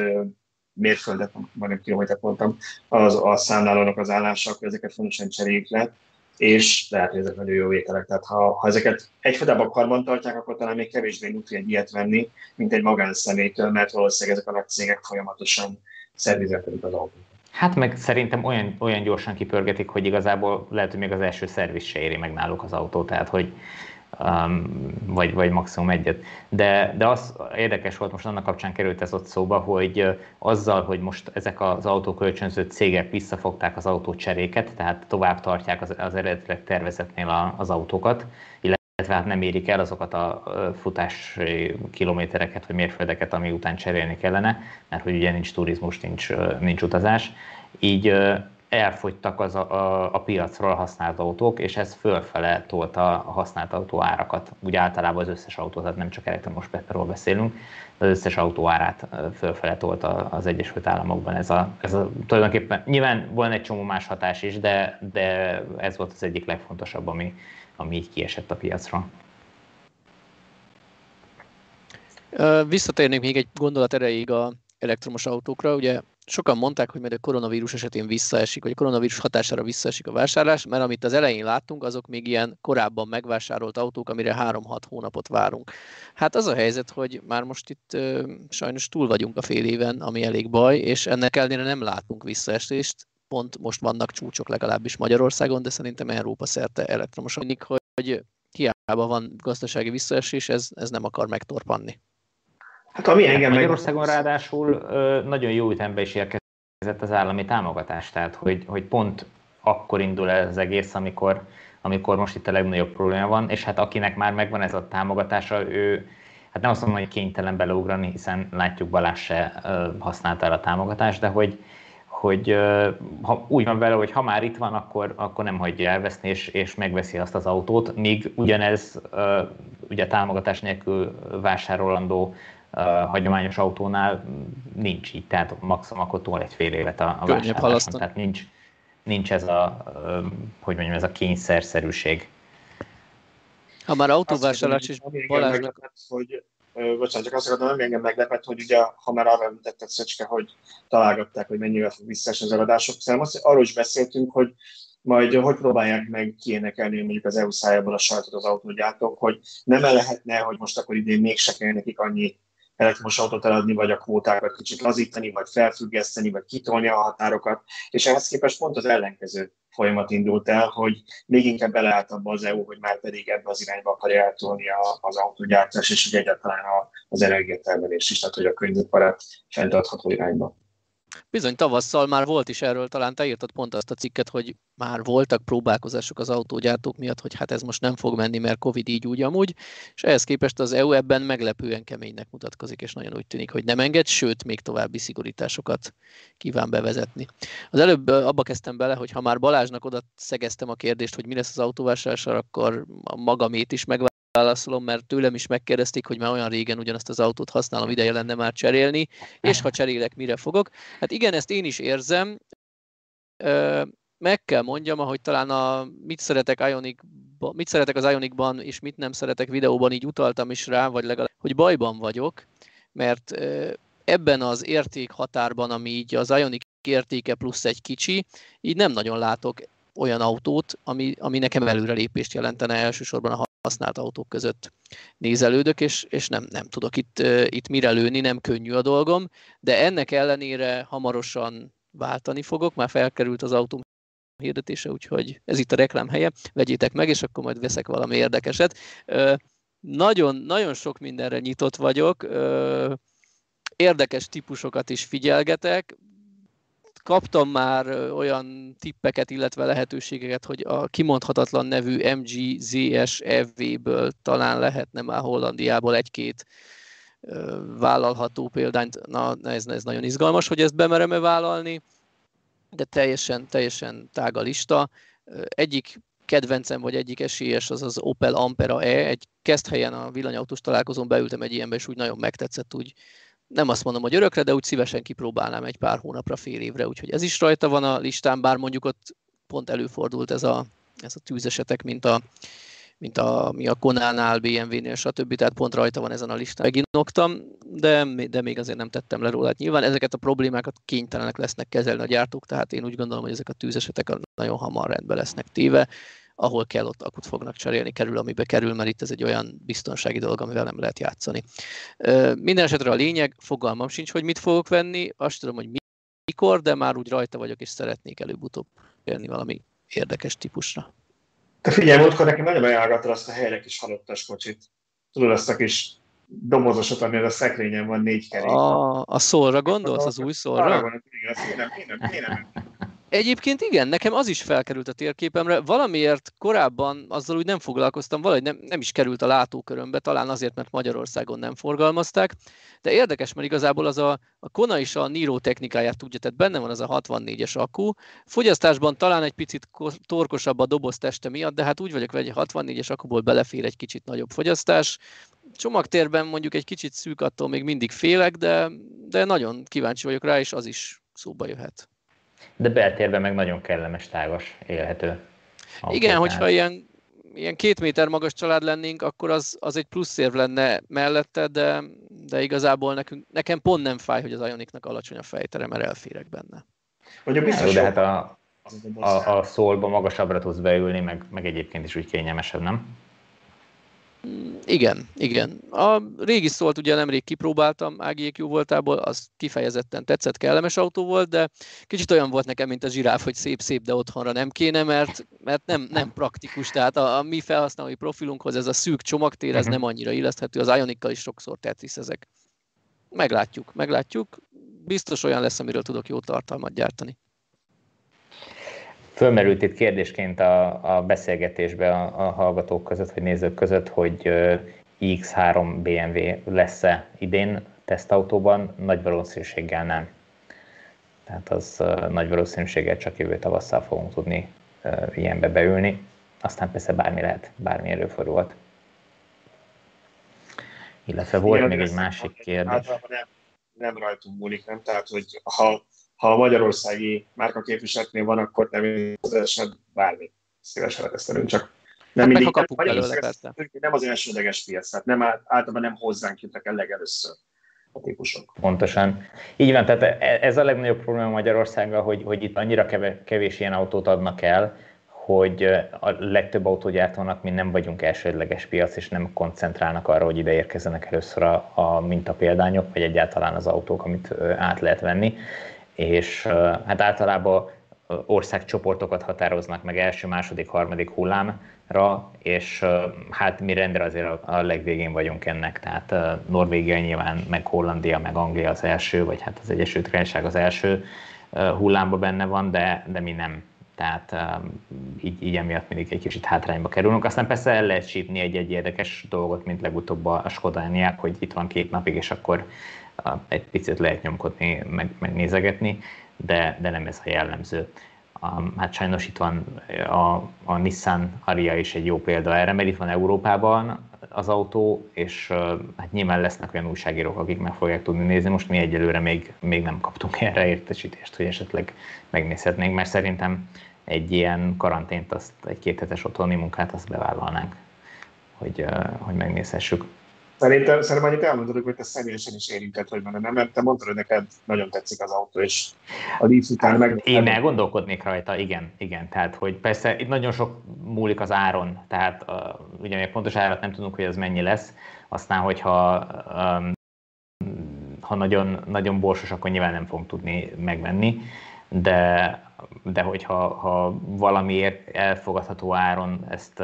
mérföldet, majdnem kilométert mondtam, az, a számlálónak az állása, akkor ezeket fontosan cseréljük le, és lehet, hogy ezek nagyon jó vételek. Tehát ha, ha ezeket egyfajtában karban tartják, akkor talán még kevésbé nyugti egy ilyet venni, mint egy magánszemélytől, mert valószínűleg ezek a nagy cégek folyamatosan szervizeltetik az autót. Hát meg szerintem olyan, olyan gyorsan kipörgetik, hogy igazából lehet, hogy még az első szerviz se éri meg náluk az autó, tehát hogy um, vagy, vagy maximum egyet. De, de az érdekes volt, most annak kapcsán került ez ott szóba, hogy azzal, hogy most ezek az autókölcsönző cégek visszafogták az autócseréket, tehát tovább tartják az, az eredetileg tervezetnél a, az autókat, illetve hát nem érik el azokat a futás kilométereket vagy mérföldeket, ami után cserélni kellene, mert hogy ugye nincs turizmus, nincs, nincs utazás. Így elfogytak az a, a, a piacról használt autók, és ez fölfele tolta a használt autó árakat. Úgy általában az összes autó, tehát nem csak elektromos petrol beszélünk, az összes autó árát fölfele tolta az Egyesült Államokban. Ez a, ez a, tulajdonképpen nyilván van egy csomó más hatás is, de, de ez volt az egyik legfontosabb, ami, ami így kiesett a piacról. Visszatérnék még egy gondolat erejéig a elektromos autókra. Ugye sokan mondták, hogy majd a koronavírus esetén visszaesik, vagy a koronavírus hatására visszaesik a vásárlás, mert amit az elején láttunk, azok még ilyen korábban megvásárolt autók, amire 3-6 hónapot várunk. Hát az a helyzet, hogy már most itt ö, sajnos túl vagyunk a fél éven, ami elég baj, és ennek ellenére nem látunk visszaesést, pont most vannak csúcsok legalábbis Magyarországon, de szerintem Európa szerte elektromosan, hogy, hogy hiába van gazdasági visszaesés, ez, ez nem akar megtorpanni. Hát ami engem hát Magyarországon meg... ráadásul nagyon jó ütembe is érkezett az állami támogatás, tehát hogy, hogy pont akkor indul el az egész, amikor, amikor most itt a legnagyobb probléma van, és hát akinek már megvan ez a támogatása, ő, hát nem azt mondom, hogy kénytelen beleugrani, hiszen látjuk Balázs se használta el a támogatást, de hogy, hogy ha úgy van vele, hogy ha már itt van, akkor, akkor nem hagyja elveszni, és, és megveszi azt az autót, míg ugyanez ugye támogatás nélkül vásárolandó hagyományos autónál nincs így, tehát maximum akkor túl egy fél évet a, a vásárláson, tehát nincs, nincs ez a, hogy mondjam, ez a kényszerszerűség. Ha már autóvásárlás is Balázsnak... Hogy, bocsánat, csak azt akarom, ami engem meglepett, hogy ugye, ha már arra említetted Szöcske, hogy találgatták, hogy mennyivel fog visszaesni az eladások szám, azt, arról is beszéltünk, hogy majd hogy próbálják meg kiénekelni mondjuk az EU szájából a sajtot az autógyártók, hogy nem lehetne, hogy most akkor idén mégse kell nekik annyi elektromos autót eladni, vagy a kvótákat kicsit lazítani, vagy felfüggeszteni, vagy kitolni a határokat, és ehhez képest pont az ellenkező folyamat indult el, hogy még inkább beleállt abba az EU, hogy már pedig ebbe az irányba akarja eltolni az autógyártás, és hogy egyáltalán az energiatermelés is, tehát hogy a környezetbarát fenntartható irányba. Bizony, tavasszal már volt is erről, talán te írtad pont azt a cikket, hogy már voltak próbálkozások az autógyártók miatt, hogy hát ez most nem fog menni, mert Covid így úgy amúgy, és ehhez képest az EU ebben meglepően keménynek mutatkozik, és nagyon úgy tűnik, hogy nem enged, sőt, még további szigorításokat kíván bevezetni. Az előbb abba kezdtem bele, hogy ha már Balázsnak oda szegeztem a kérdést, hogy mi lesz az autóvásárlásra, akkor a magamét is meg válaszolom, mert tőlem is megkérdezték, hogy már olyan régen ugyanazt az autót használom, ideje lenne már cserélni, és ha cserélek, mire fogok. Hát igen, ezt én is érzem. Meg kell mondjam, ahogy talán a mit szeretek Ionic mit szeretek az Ionicban, és mit nem szeretek videóban, így utaltam is rá, vagy legalább, hogy bajban vagyok, mert ebben az értékhatárban, ami így az Ionic értéke plusz egy kicsi, így nem nagyon látok olyan autót, ami, ami nekem előrelépést jelentene elsősorban a használt autók között nézelődök, és, és nem, nem tudok itt, itt mire lőni, nem könnyű a dolgom, de ennek ellenére hamarosan váltani fogok, már felkerült az autó hirdetése, úgyhogy ez itt a reklám helye, vegyétek meg, és akkor majd veszek valami érdekeset. Nagyon, nagyon sok mindenre nyitott vagyok, érdekes típusokat is figyelgetek, kaptam már olyan tippeket, illetve lehetőségeket, hogy a kimondhatatlan nevű MGZS EV-ből talán lehetne már Hollandiából egy-két vállalható példányt. Na, ez, ez nagyon izgalmas, hogy ezt bemerem-e vállalni, de teljesen, teljesen tága lista. Egyik kedvencem, vagy egyik esélyes az az Opel Ampera E. Egy helyen a villanyautós találkozón beültem egy ilyenbe, és úgy nagyon megtetszett, úgy nem azt mondom, hogy örökre, de úgy szívesen kipróbálnám egy pár hónapra, fél évre, úgyhogy ez is rajta van a listán, bár mondjuk ott pont előfordult ez a, ez a tűzesetek, mint a, mint a, mi a Konánál, BMW-nél, stb. Tehát pont rajta van ezen a listán. Meginoktam, de, de még azért nem tettem le róla. Hát nyilván ezeket a problémákat kénytelenek lesznek kezelni a gyártók, tehát én úgy gondolom, hogy ezek a tűzesetek nagyon hamar rendbe lesznek téve ahol kell, ott akut fognak cserélni, kerül, amibe kerül, mert itt ez egy olyan biztonsági dolog, amivel nem lehet játszani. Minden esetre a lényeg, fogalmam sincs, hogy mit fogok venni, azt tudom, hogy mikor, de már úgy rajta vagyok, és szeretnék előbb-utóbb élni valami érdekes típusra. Te figyelj, múltkor nekem nagyon ajánlottad azt a helyre kis halottas kocsit. Tudod, azt a kis dobozosat, ami a szekrényen van négy kerék. A, a szólra gondolsz, az új szólra? Arra van, igen, én nem, én nem, én nem. Egyébként igen, nekem az is felkerült a térképemre. Valamiért korábban azzal úgy nem foglalkoztam, valahogy nem, nem is került a látókörömbe, talán azért, mert Magyarországon nem forgalmazták. De érdekes, mert igazából az a, a Kona is a Niro technikáját tudja, tehát benne van az a 64-es akku. Fogyasztásban talán egy picit torkosabb a doboz teste miatt, de hát úgy vagyok, hogy egy 64-es akkuból belefér egy kicsit nagyobb fogyasztás. Csomagtérben mondjuk egy kicsit szűk, attól még mindig félek, de, de nagyon kíváncsi vagyok rá, és az is szóba jöhet de beltérben meg nagyon kellemes, tágas, élhető. Igen, hogyha ilyen ilyen két méter magas család lennénk, akkor az, az egy plusz érv lenne mellette, de, de igazából nekünk, nekem pont nem fáj, hogy az Ioniknak alacsony a fejtere, mert elférek benne. Vagy biztos, de hát a, a, a szólba magasabbra tudsz beülni, meg, meg egyébként is úgy kényelmesebb, nem? Igen, igen. A régi szólt ugye nemrég kipróbáltam Ágiék jó voltából, az kifejezetten tetszett, kellemes autó volt, de kicsit olyan volt nekem, mint a zsiráf, hogy szép-szép, de otthonra nem kéne, mert, mert nem, nem praktikus. Tehát a, a mi felhasználói profilunkhoz ez a szűk csomagtér, ez uh-huh. nem annyira illeszthető, az Ionikkal is sokszor Tetris ezek. Meglátjuk, meglátjuk. Biztos olyan lesz, amiről tudok jó tartalmat gyártani. Fölmerült itt kérdésként a, a beszélgetésbe a, a hallgatók között, vagy nézők között, hogy X3 BMW lesz-e idén tesztautóban, nagy valószínűséggel nem. Tehát az nagy valószínűséggel csak jövő tavasszal fogunk tudni ilyenbe beülni. Aztán persze bármi lehet, bármi előfordulhat. Illetve volt még egy másik kérdés. Nem, nem rajtunk múlik, nem? Tehát, hogy ha ha a magyarországi márkaképviseletnél van, akkor nem szívesen bármi szívesen letesztelünk, csak nem hát mindig, nem, belőle, nem az elsődleges piac, tehát nem, általában nem hozzánk jöttek el legelőször a típusok. Pontosan. Így van, tehát e- ez a legnagyobb probléma Magyarországgal, hogy, hogy itt annyira kevés ilyen autót adnak el, hogy a legtöbb autógyártónak mi nem vagyunk elsődleges piac, és nem koncentrálnak arra, hogy ide érkezzenek először a, a mintapéldányok, vagy egyáltalán az autók, amit át lehet venni és hát általában országcsoportokat határoznak meg első, második, harmadik hullámra, és hát mi rendre azért a legvégén vagyunk ennek, tehát Norvégia nyilván, meg Hollandia, meg Anglia az első, vagy hát az Egyesült Királyság az első hullámba benne van, de, de mi nem. Tehát így, így emiatt mindig egy kicsit hátrányba kerülünk. Aztán persze el lehet sípni egy-egy érdekes dolgot, mint legutóbb a Skoda Enyaq, hogy itt van két napig, és akkor egy picit lehet nyomkodni, meg, megnézegetni, de, de nem ez a jellemző. Um, hát sajnos itt van a, a Nissan Aria is egy jó példa erre, mert itt van Európában az autó, és uh, hát nyilván lesznek olyan újságírók, akik meg fogják tudni nézni. Most mi egyelőre még, még nem kaptunk erre értesítést, hogy esetleg megnézhetnénk, mert szerintem egy ilyen karantént, azt, egy kéthetes otthoni munkát azt bevállalnánk, hogy, uh, hogy megnézhessük. Szerintem, szerintem annyit elmondod, hogy te személyesen is érintett vagy benne, nem? Mert te mondtad, hogy neked nagyon tetszik az autó, és a Leaf után meg... Én elgondolkodnék rajta, igen, igen. Tehát, hogy persze itt nagyon sok múlik az áron, tehát uh, ugye még pontos árat nem tudunk, hogy ez mennyi lesz, aztán, hogyha um, ha nagyon, nagyon borsos, akkor nyilván nem fogunk tudni megvenni, de de hogyha ha valamiért elfogadható áron ezt,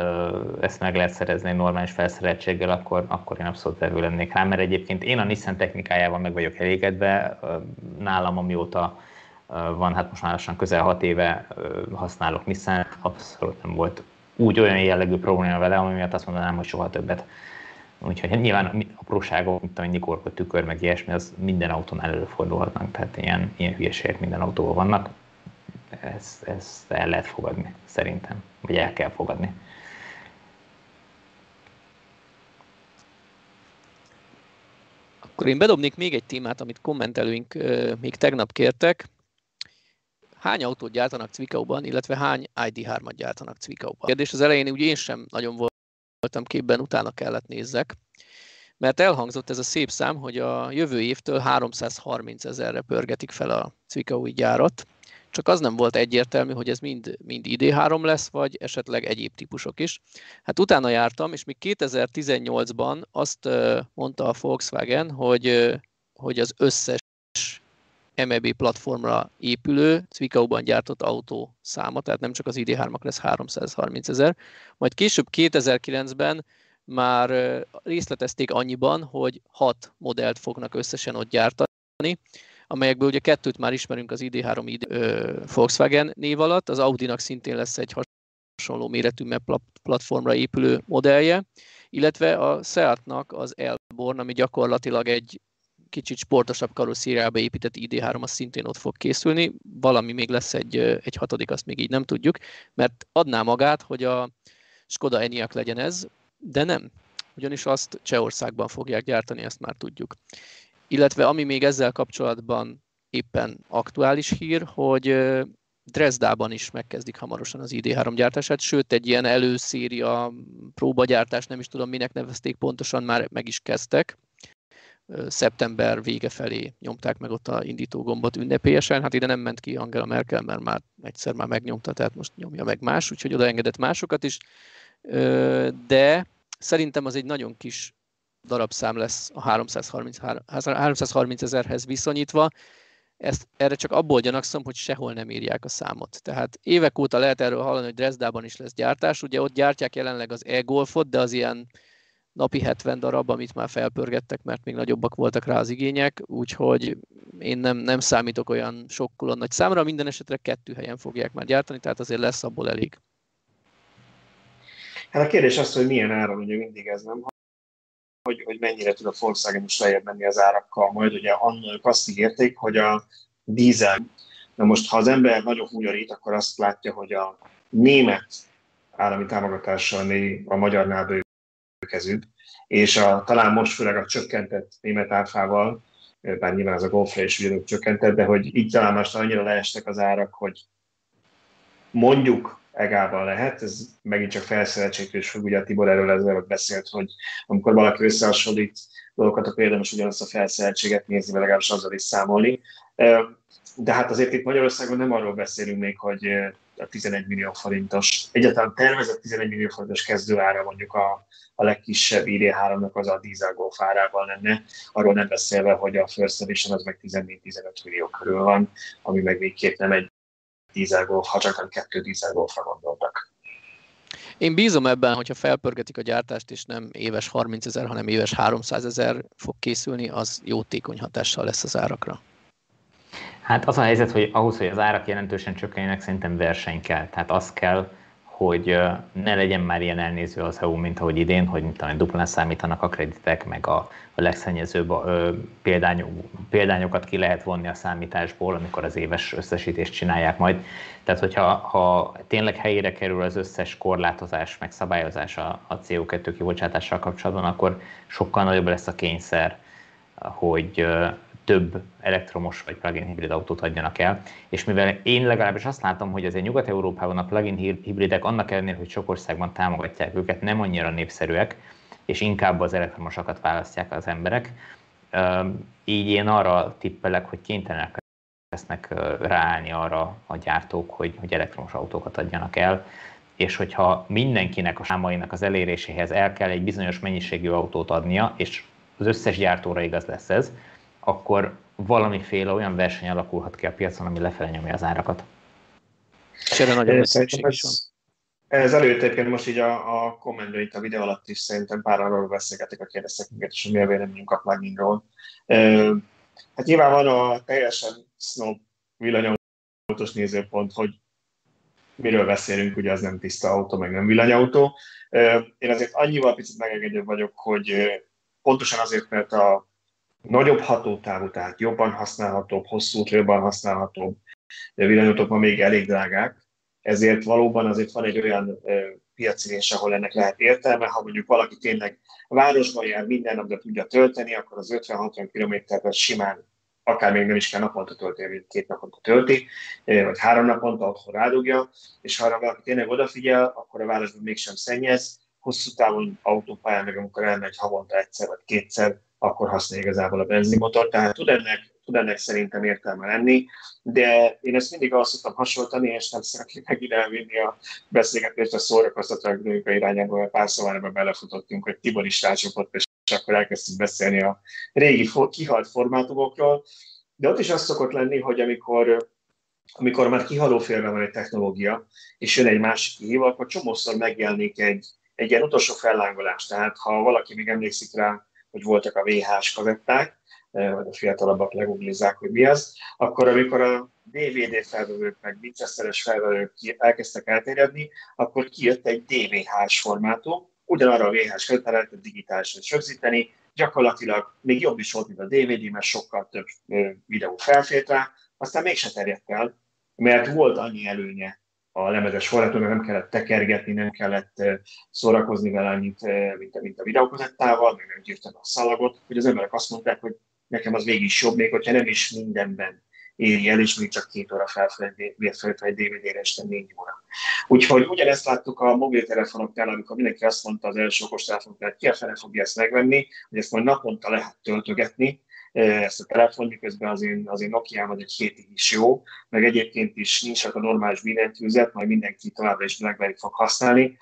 ezt meg lehet szerezni normális felszereltséggel, akkor, akkor én abszolút vevő lennék. Rá, mert egyébként én a Nissan technikájával meg vagyok elégedve, nálam amióta van, hát most már lassan közel hat éve használok Nissan, abszolút nem volt úgy olyan jellegű probléma vele, ami miatt azt mondanám, hogy soha többet. Úgyhogy nyilván apróságok, mint a nyikorkot tükör, meg ilyesmi, az minden autón előfordulhatnak, tehát ilyen, ilyen hülyeségek minden autóval vannak ezt, ezt el lehet fogadni, szerintem, vagy el kell fogadni. Akkor én bedobnék még egy témát, amit kommentelőink még tegnap kértek. Hány autót gyártanak Cvikauban, illetve hány ID3-at gyártanak Cvikauban? Kérdés az elején úgy én sem nagyon voltam képben, utána kellett nézzek, mert elhangzott ez a szép szám, hogy a jövő évtől 330 ezerre pörgetik fel a Cvikaui gyárat, csak az nem volt egyértelmű, hogy ez mind, mind ID3 lesz, vagy esetleg egyéb típusok is. Hát utána jártam, és még 2018-ban azt mondta a Volkswagen, hogy, hogy az összes MEB platformra épülő, Zwickauban gyártott autó száma, tehát nem csak az ID3-ak lesz 330 ezer. Majd később 2009-ben már részletezték annyiban, hogy hat modellt fognak összesen ott gyártani, amelyekből ugye kettőt már ismerünk az ID3 ID, ö, Volkswagen név alatt, az Audi-nak szintén lesz egy hasonló méretű platformra épülő modellje, illetve a Seat-nak az Elborn, ami gyakorlatilag egy kicsit sportosabb karosszériába épített ID3, az szintén ott fog készülni. Valami még lesz egy, egy hatodik, azt még így nem tudjuk, mert adná magát, hogy a Skoda Enyaq legyen ez, de nem. Ugyanis azt Csehországban fogják gyártani, ezt már tudjuk. Illetve ami még ezzel kapcsolatban éppen aktuális hír, hogy Dresdában is megkezdik hamarosan az ID3 gyártását, sőt egy ilyen előszéria próbagyártás, nem is tudom minek nevezték pontosan, már meg is kezdtek. Szeptember vége felé nyomták meg ott a indító gombot ünnepélyesen, hát ide nem ment ki Angela Merkel, mert már egyszer már megnyomta, tehát most nyomja meg más, úgyhogy oda engedett másokat is, de szerintem az egy nagyon kis darabszám lesz a 330, 330 ezerhez viszonyítva, ezt, erre csak abból gyanakszom, hogy sehol nem írják a számot. Tehát évek óta lehet erről hallani, hogy Dresdában is lesz gyártás. Ugye ott gyártják jelenleg az e-golfot, de az ilyen napi 70 darab, amit már felpörgettek, mert még nagyobbak voltak rá az igények, úgyhogy én nem, nem számítok olyan sokkulon nagy számra, minden esetre kettő helyen fogják már gyártani, tehát azért lesz abból elég. Hát a kérdés az, hogy milyen ára, ugye mindig ez nem, hogy, hogy mennyire tud a Volkswagen is lejjebb menni az árakkal. Majd ugye annak azt ígérték, hogy a dízel, na most ha az ember nagyon hunyorít, akkor azt látja, hogy a német állami támogatással még a magyarnál bőkezőbb, és a, talán most főleg a csökkentett német árfával, bár nyilván az a Golfra is ugyanúgy csökkentett, de hogy így talán most annyira leestek az árak, hogy mondjuk egában lehet, ez megint csak felszereltségtől is függ, ugye a Tibor erről ezzel beszélt, hogy amikor valaki összehasonlít dolgokat, akkor érdemes ugyanazt a felszereltséget nézni, vagy legalábbis azzal is számolni. De hát azért itt Magyarországon nem arról beszélünk még, hogy a 11 millió forintos, egyáltalán tervezett 11 millió forintos kezdőára mondjuk a, a legkisebb ID3-nak az a diesel Golf árával lenne, arról nem beszélve, hogy a First Edition az meg 14-15 millió körül van, ami meg végképp nem egy dízelgolf, ha csak nem kettő dízelgolfra gondoltak. Én bízom ebben, hogyha felpörgetik a gyártást, és nem éves 30 ezer, hanem éves 300 ezer fog készülni, az jótékony hatással lesz az árakra. Hát az a helyzet, hogy ahhoz, hogy az árak jelentősen csökkenjenek, szerintem verseny kell. Tehát az kell, hogy ne legyen már ilyen elnéző az EU, mint ahogy idén, hogy mint tudom, duplán számítanak a kreditek, meg a, a legszennyezőbb példányok, példányokat ki lehet vonni a számításból, amikor az éves összesítést csinálják majd. Tehát, hogyha ha tényleg helyére kerül az összes korlátozás, meg szabályozás a, a CO2 kibocsátással kapcsolatban, akkor sokkal nagyobb lesz a kényszer, hogy több elektromos vagy plug-in hibrid autót adjanak el. És mivel én legalábbis azt látom, hogy azért Nyugat-Európában a plug-in hibridek annak ellenére, hogy sok országban támogatják őket, nem annyira népszerűek, és inkább az elektromosakat választják az emberek. Így én arra tippelek, hogy kénytelenek lesznek ráállni arra a gyártók, hogy, hogy elektromos autókat adjanak el, és hogyha mindenkinek a sámainak az eléréséhez el kell egy bizonyos mennyiségű autót adnia, és az összes gyártóra igaz lesz ez, akkor valamiféle olyan verseny alakulhat ki a piacon, ami lefelé nyomja az árakat. És erre nagyon Szerintem is van. Ez előtt egyébként most így a, a kommentben itt a videó alatt is szerintem pár arról beszélgetik a kérdeztek minket, és mi a véleményünk a pluginról. Hát nyilván van a teljesen snob villanyautós nézőpont, hogy miről beszélünk, ugye az nem tiszta autó, meg nem villanyautó. Én azért annyival picit megengedőbb vagyok, hogy pontosan azért, mert a nagyobb hatótávú, tehát jobban használhatóbb, hosszú jobban használhatóbb villanyautók ma még elég drágák, ezért valóban azért van egy olyan piaci rész, ahol ennek lehet értelme. Ha mondjuk valaki tényleg a városban jár, minden napra tudja tölteni, akkor az 50-60 kilométert simán akár még nem is kell naponta tölteni, két naponta tölti, vagy három naponta otthon rádugja, és ha valaki tényleg odafigyel, akkor a városban mégsem szennyez, hosszú távon autópályán, meg amikor elmegy havonta egyszer vagy kétszer, akkor használja igazából a benzinmotor, tehát tud ennek, tud ennek szerintem értelme lenni, de én ezt mindig azt szoktam hasonlítani, és nem szeretnék megint elvinni a beszélgetést a szórakoztató irányába, mert pár szóval ebbe belefutottunk, hogy Tibor is rácsapott, és akkor elkezdtünk beszélni a régi kihalt formátumokról, de ott is az szokott lenni, hogy amikor amikor már kihaló félben van egy technológia, és jön egy másik kihívó, akkor csomószor megjelenik egy, egy ilyen utolsó fellángolás. Tehát ha valaki még emlékszik rá, hogy voltak a VHS kazetták, eh, vagy a fiatalabbak leguglizzák, hogy mi az, akkor amikor a DVD felvevők, meg Winchesteres felvevők elkezdtek elterjedni, akkor kijött egy DVH-s formátum, ugyanarra a VHS kazettán lehetett digitálisan rögzíteni, gyakorlatilag még jobb is volt, mint a DVD, mert sokkal több videó felfért rá, aztán mégse terjedt el, mert volt annyi előnye a lemezes forráton, mert nem kellett tekergetni, nem kellett szórakozni vele mint a, mint a videókazettával, meg nem gyűjtem a szalagot, hogy az emberek azt mondták, hogy nekem az végig is jobb, még hogyha nem is mindenben éri el, és még csak két óra felfelé egy DVD-re este négy óra. Úgyhogy ugyanezt láttuk a mobiltelefonoknál, amikor mindenki azt mondta az első okostelefonoknál, ki a fele fogja ezt megvenni, hogy ezt majd naponta lehet töltögetni, ezt a telefon, miközben az én, az én Nokia egy hétig is jó, meg egyébként is nincs a normális billentyűzet, majd mindenki továbbra is blackberry fog használni,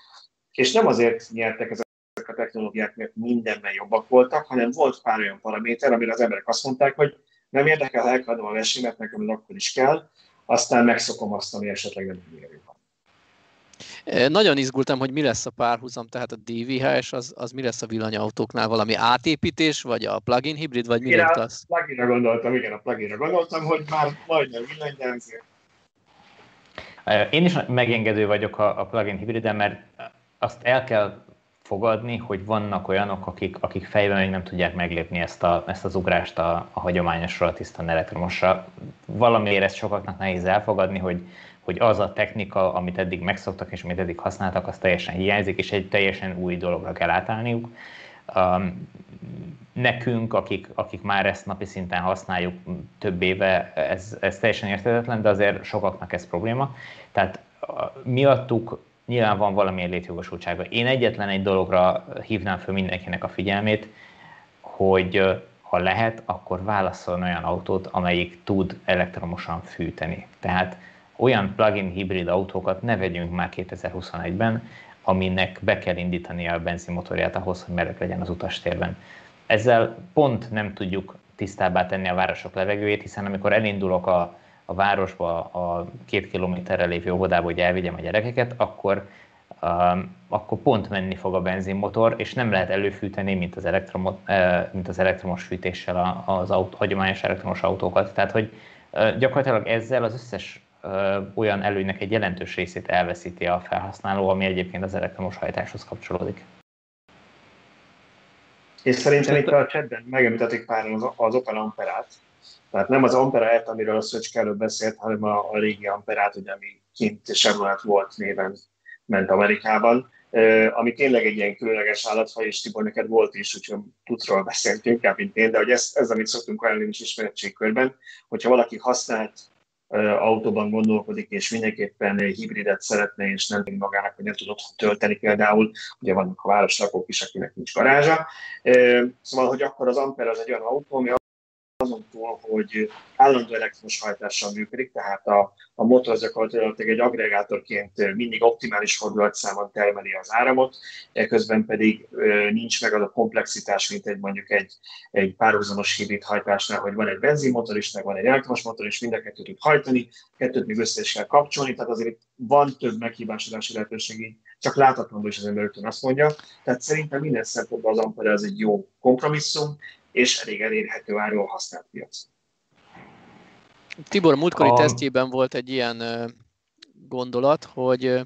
és nem azért nyertek ezek a technológiák, mert mindenben jobbak voltak, hanem volt pár olyan paraméter, amire az emberek azt mondták, hogy nem érdekel, elkadom a versenyt, nekem az akkor is kell, aztán megszokom azt, ami esetleg nem érő. Nagyon izgultam, hogy mi lesz a párhuzam, tehát a DVHS, az, az mi lesz a villanyautóknál, valami átépítés, vagy a plug-in hibrid, vagy mi lesz az? Pluginra gondoltam, igen, a pluginra gondoltam, hogy már majdnem villanyjelző. Én is megengedő vagyok a, a plugin hibriden, mert azt el kell fogadni, hogy vannak olyanok, akik, akik fejben még nem tudják meglépni ezt, a, ezt az ugrást a, a hagyományosra, a tisztán elektromosra. Valamiért ezt sokaknak nehéz elfogadni, hogy, hogy az a technika, amit eddig megszoktak és amit eddig használtak, az teljesen hiányzik, és egy teljesen új dologra kell átállniuk. Um, nekünk, akik, akik már ezt napi szinten használjuk több éve, ez, ez teljesen értetetlen, de azért sokaknak ez probléma. Tehát miattuk nyilván van valamilyen létjogosultsága. Én egyetlen egy dologra hívnám fel mindenkinek a figyelmét, hogy ha lehet, akkor válaszoljon olyan autót, amelyik tud elektromosan fűteni. Tehát olyan plug-in hibrid autókat ne vegyünk már 2021-ben, aminek be kell indítani a benzinmotorját ahhoz, hogy meleg legyen az utastérben. Ezzel pont nem tudjuk tisztábbá tenni a városok levegőjét, hiszen amikor elindulok a, a városba, a két kilométerre lévő óvodába, hogy elvigyem a gyerekeket, akkor, um, akkor pont menni fog a benzinmotor, és nem lehet előfűteni, mint az, elektromos, uh, mint az elektromos fűtéssel az autó, hagyományos elektromos autókat. Tehát, hogy uh, gyakorlatilag ezzel az összes olyan előnynek egy jelentős részét elveszíti a felhasználó, ami egyébként az elektromos hajtáshoz kapcsolódik. És szerintem itt a chatben megemlítették pár az, az Opel Amperát, tehát nem az Ampera amiről a Szöcske előbb beszélt, hanem a, a régi Amperát, ugye, ami kint Chevrolet volt néven ment Amerikában, ami tényleg egy ilyen különleges állatfaj, és Tibor, neked volt is, úgyhogy tudsz róla beszélni inkább, mint én, de hogy ez, ez amit szoktunk ajánlani is ismeretségkörben, hogyha valaki használt autóban gondolkodik, és mindenképpen hibridet szeretne, és nem tudja magának, hogy nem tud otthon tölteni például, ugye vannak a városlakók is, akinek nincs garázsa. Szóval, hogy akkor az Ampere az egy olyan autó, ami azon túl, hogy állandó elektromos hajtással működik, tehát a, a motor gyakorlatilag egy agregátorként mindig optimális fordulatszámon termeli az áramot, közben pedig nincs meg az a komplexitás, mint egy mondjuk egy, egy párhuzamos hibrid hajtásnál, hogy van egy benzinmotor is, meg van egy elektromos motor is, mind a kettőt tud hajtani, kettőt még össze is kell kapcsolni, tehát azért van több meghibásodási lehetőség, csak láthatatlanul is az ember azt mondja. Tehát szerintem minden szempontból az Ampere az egy jó kompromisszum, és elég elérhető áron használt piac. Tibor múltkori a... tesztjében volt egy ilyen gondolat, hogy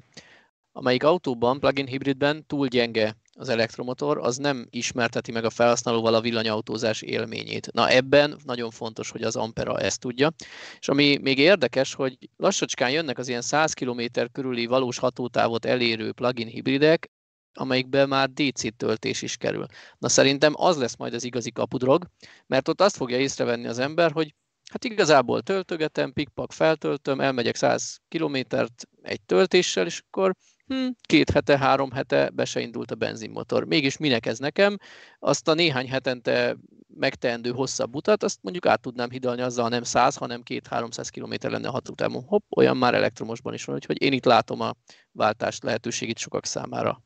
amelyik autóban, plug-in hibridben túl gyenge az elektromotor, az nem ismerteti meg a felhasználóval a villanyautózás élményét. Na ebben nagyon fontos, hogy az Ampera ezt tudja. És ami még érdekes, hogy lassacskán jönnek az ilyen 100 km körüli valós hatótávot elérő plug-in hibridek, amelyikben már DC töltés is kerül. Na szerintem az lesz majd az igazi kapudrog, mert ott azt fogja észrevenni az ember, hogy hát igazából töltögetem, pikpak feltöltöm, elmegyek 100 kilométert egy töltéssel, és akkor hm, két hete, három hete be se indult a benzinmotor. Mégis minek ez nekem? Azt a néhány hetente megteendő hosszabb utat, azt mondjuk át tudnám hidalni azzal, nem 100, hanem 2-300 km lenne hatutávon. Hopp, olyan már elektromosban is van, úgyhogy én itt látom a váltást lehetőségét sokak számára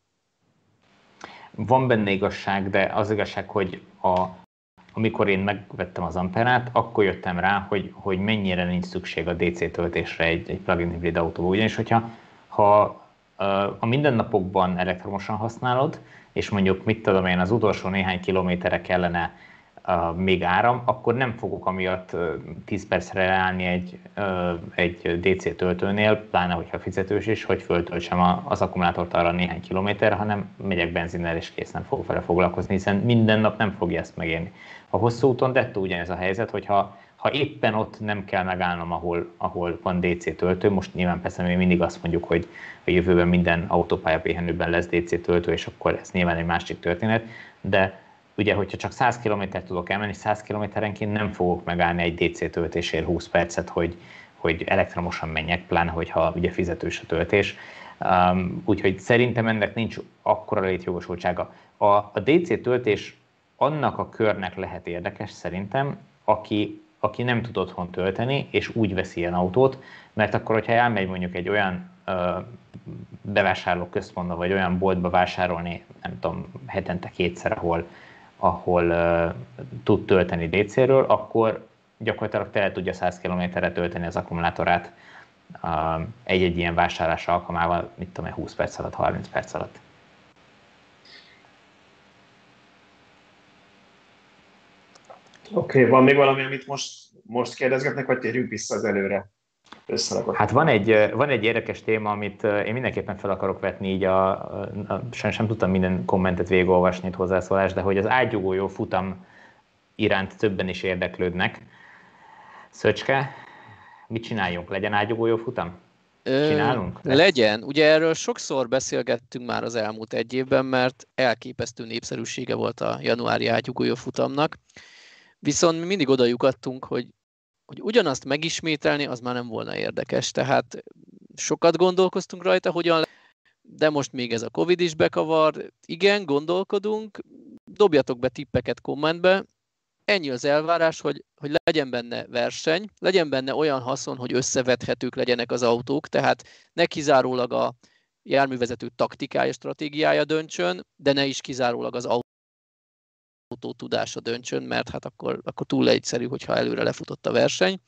van benne igazság, de az igazság, hogy a, amikor én megvettem az Amperát, akkor jöttem rá, hogy, hogy mennyire nincs szükség a DC töltésre egy, egy plug-in hibrid autóban. Ugyanis, hogyha ha a mindennapokban elektromosan használod, és mondjuk, mit tudom én, az utolsó néhány kilométerre kellene még áram, akkor nem fogok amiatt 10 percre leállni egy, egy DC töltőnél, pláne hogyha fizetős is, hogy föltöltsem az akkumulátort arra néhány kilométerre, hanem megyek benzinnel és kész nem fogok vele foglalkozni, hiszen minden nap nem fogja ezt megérni. A hosszú úton dettó ugyanez a helyzet, hogyha ha éppen ott nem kell megállnom, ahol, ahol van DC töltő, most nyilván persze mi mindig azt mondjuk, hogy a jövőben minden autópálya pihenőben lesz DC töltő, és akkor ez nyilván egy másik történet, de ugye, hogyha csak 100 km tudok elmenni, 100 kilométerenként nem fogok megállni egy DC töltésért 20 percet, hogy, hogy elektromosan menjek, pláne hogyha ugye fizetős a töltés. Um, úgyhogy szerintem ennek nincs akkora létjogosultsága. A, a DC töltés annak a körnek lehet érdekes szerintem, aki, aki nem tud otthon tölteni, és úgy veszi ilyen autót, mert akkor, hogyha elmegy mondjuk egy olyan bevásárló központba, vagy olyan boltba vásárolni, nem tudom, hetente kétszer, ahol, ahol tud tölteni DC-ről, akkor gyakorlatilag tele tudja 100 km-re tölteni az akkumulátorát uh, egy-egy ilyen vásárlás alkalmával, mit tudom 20 perc alatt, 30 perc alatt. Oké, okay, van még valami, amit most, most kérdezgetnek, vagy térjünk vissza az előre? Összerakott. Hát van egy, van egy érdekes téma, amit én mindenképpen fel akarok vetni, így a, a, a sem, sem tudtam minden kommentet végigolvasni itt hozzászólás, de hogy az ágyugójó futam iránt többen is érdeklődnek. Szöcske, mit csináljunk? Legyen ágyugójó futam? Csinálunk? Ö, legyen. Ugye erről sokszor beszélgettünk már az elmúlt egy évben, mert elképesztő népszerűsége volt a januári ágyugójó futamnak. Viszont mi mindig oda hogy hogy ugyanazt megismételni, az már nem volna érdekes. Tehát sokat gondolkoztunk rajta, hogyan de most még ez a Covid is bekavar. Igen, gondolkodunk, dobjatok be tippeket kommentbe. Ennyi az elvárás, hogy, hogy legyen benne verseny, legyen benne olyan haszon, hogy összevethetők legyenek az autók, tehát ne kizárólag a járművezető taktikája, stratégiája döntsön, de ne is kizárólag az autó autó tudása döntsön, mert hát akkor, akkor túl egyszerű, hogyha előre lefutott a verseny.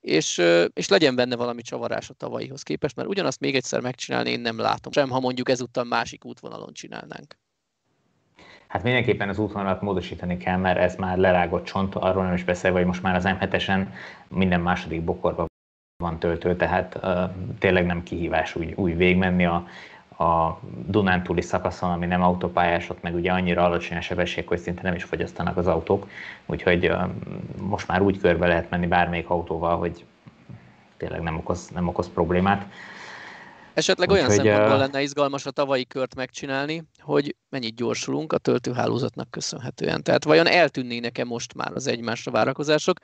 És, és legyen benne valami csavarás a tavalyihoz képest, mert ugyanazt még egyszer megcsinálni én nem látom, sem ha mondjuk ezúttal másik útvonalon csinálnánk. Hát mindenképpen az útvonalat módosítani kell, mert ez már lerágott csont, arról nem is beszélve, hogy most már az M7-esen minden második bokorban van töltő, tehát uh, tényleg nem kihívás úgy, úgy végigmenni a a Dunántúli szakaszon, ami nem autópályás, ott meg ugye annyira alacsony a sebesség, hogy szinte nem is fogyasztanak az autók, úgyhogy most már úgy körbe lehet menni bármelyik autóval, hogy tényleg nem okoz, nem okoz problémát. Esetleg olyan Úgyhogy, szempontból lenne izgalmas a tavalyi kört megcsinálni, hogy mennyit gyorsulunk a töltőhálózatnak köszönhetően. Tehát vajon eltűnnének-e most már az egymásra várakozások?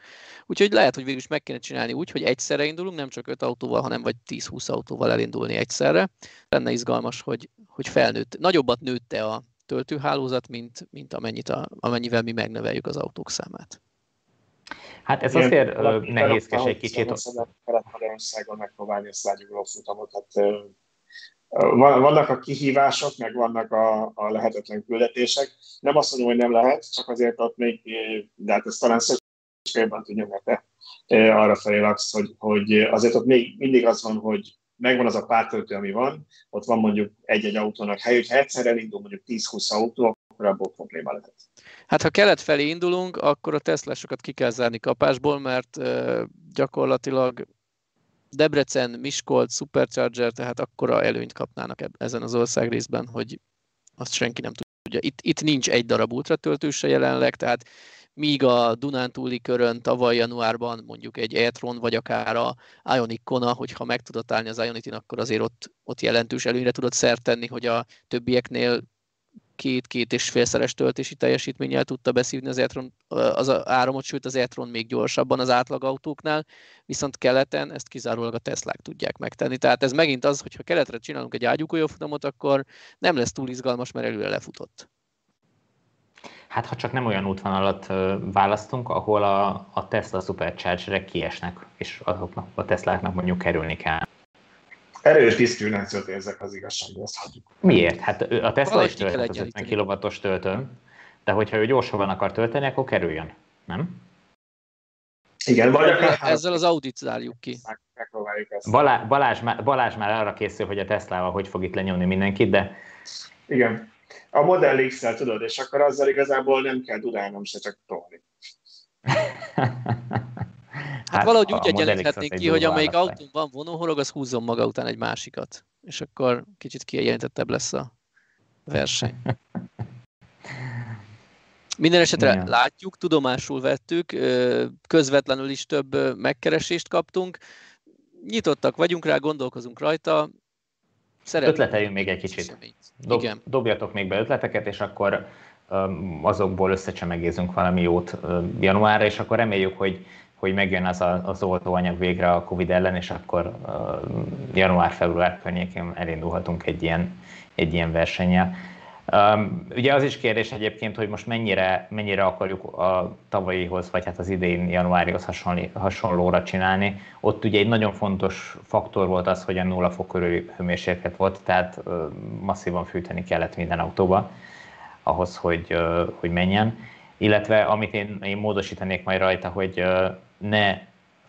Úgyhogy lehet, hogy végül is meg kéne csinálni úgy, hogy egyszerre indulunk, nem csak 5 autóval, hanem vagy 10-20 autóval elindulni egyszerre. Lenne izgalmas, hogy, hogy felnőtt, nagyobbat nőtte a töltőhálózat, mint, mint amennyit a, amennyivel mi megnöveljük az autók számát. Hát ez azért nehézkes egy kicsit. Kelet-Magyarországon megpróbálni ezt lágyugoló futamot. Hát, vannak a kihívások, meg vannak a, a lehetetlen küldetések. Nem azt mondom, hogy nem lehet, csak azért ott még, de hát ezt talán szövetségben tudja, mert te arra felé laksz, hogy, hogy azért ott még mindig az van, hogy megvan az a pártöltő, ami van, ott van mondjuk egy-egy autónak hely, hogyha egyszer elindul mondjuk 10-20 autó, akkor abból probléma lehet. Hát ha kelet felé indulunk, akkor a Teslásokat ki kell zárni kapásból, mert gyakorlatilag Debrecen, Miskolc, Supercharger, tehát akkora előnyt kapnának ezen az ország részben, hogy azt senki nem tudja. Itt, itt nincs egy darab ultratöltőse jelenleg, tehát míg a Dunántúli körön tavaly januárban mondjuk egy e-tron, vagy akár a Ionic Kona, hogyha meg tudott állni az Ionitin, akkor azért ott, ott jelentős előnyre tudott szert tenni, hogy a többieknél két-két és félszeres töltési teljesítménnyel tudta beszívni az, e-tron, az áramot, sőt az e-tron még gyorsabban az átlagautóknál, viszont keleten ezt kizárólag a Teslák tudják megtenni. Tehát ez megint az, hogy ha keletre csinálunk egy ágyúkolyófutamot, akkor nem lesz túl izgalmas, mert előre lefutott. Hát ha csak nem olyan útvonalat választunk, ahol a, a Tesla Superchargerek kiesnek, és azoknak a Tesláknak mondjuk kerülni kell. Erős diszkriminációt érzek az igazságban, ezt hagyjuk. Miért? Hát a Tesla is tölthet az 50 kW-os töltőn, de hogyha ő gyorsabban akar tölteni, akkor kerüljön, nem? Igen, vagy akár... Ezzel az audit zárjuk ki. Balázs, Balázs, Balázs már arra készül, hogy a Teslával hogy fog itt lenyomni mindenkit, de... Igen. A Model x tudod, és akkor azzal igazából nem kell dudálnom se, csak tolni. [LAUGHS] Hát, hát valahogy úgy egyenlíthetnénk ki, hogy amelyik autón van vonóhorog, az húzzon maga után egy másikat. És akkor kicsit kiegyenlítettebb lesz a verseny. [LAUGHS] Minden esetre Igen. látjuk, tudomásul vettük, közvetlenül is több megkeresést kaptunk. Nyitottak vagyunk rá, gondolkozunk rajta. Szeretném Ötleteljünk még egy kicsit. Dob, Igen. Dobjatok még be ötleteket, és akkor azokból összecsemegézünk valami jót januárra, és akkor reméljük, hogy, hogy megjön az a, az oltóanyag végre a Covid ellen, és akkor január-február környékén elindulhatunk egy ilyen, egy ilyen versennyel. Um, ugye az is kérdés egyébként, hogy most mennyire, mennyire akarjuk a tavalyihoz, vagy hát az idén januárihoz hasonló, hasonlóra csinálni. Ott ugye egy nagyon fontos faktor volt az, hogy a nulla fok körül hőmérséklet volt, tehát uh, masszívan fűteni kellett minden autóba ahhoz, hogy, uh, hogy menjen. Illetve amit én, én módosítanék majd rajta, hogy uh, ne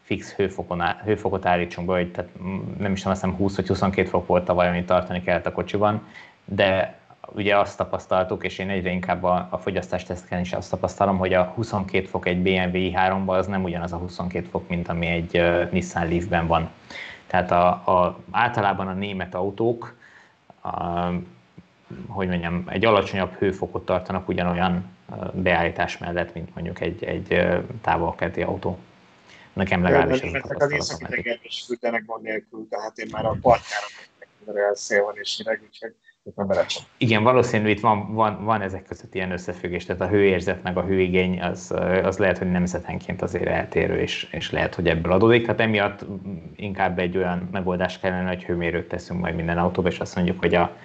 fix hőfokon, hőfokot állítsunk be, hogy tehát nem is tudom, azt hiszem 20 vagy 22 fok volt tavaly, amit tartani kellett a kocsiban, de ugye azt tapasztaltuk, és én egyre inkább a, a fogyasztásteszteken is azt tapasztalom, hogy a 22 fok egy BMW i3-ban az nem ugyanaz a 22 fok, mint ami egy uh, Nissan Leaf-ben van. Tehát a, a, általában a német autók, a, hogy mondjam, egy alacsonyabb hőfokot tartanak ugyanolyan beállítás mellett, mint mondjuk egy, egy távolkeleti autó. Nekem legalábbis ez a. Az északi is fűtenek gond nélkül, tehát én már a partjára megyek, szél van és hideg, úgyhogy igen, valószínű itt van, van, van ezek között ilyen összefüggés, tehát a hőérzet meg a hőigény az, az lehet, hogy nemzetenként azért eltérő, és, és lehet, hogy ebből adódik. Tehát emiatt inkább egy olyan megoldás kellene, hogy hőmérőt teszünk majd minden autóba, és azt mondjuk, hogy a,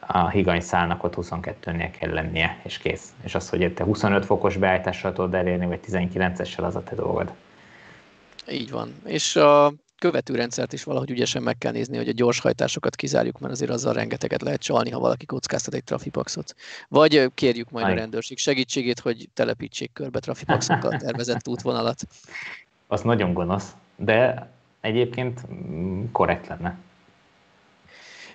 a higany szálnak ott 22-nél kell lennie, és kész. És az, hogy te 25 fokos beállítással tudod elérni, vagy 19-essel, az a te dolgod. Így van. És a követőrendszert is valahogy ügyesen meg kell nézni, hogy a gyorshajtásokat kizárjuk, mert azért azzal rengeteget lehet csalni, ha valaki kockáztat egy trafipaxot. Vagy kérjük majd Aj. a rendőrség segítségét, hogy telepítsék körbe trafipaxokkal tervezett útvonalat. Az nagyon gonosz, de egyébként mm, korrekt lenne.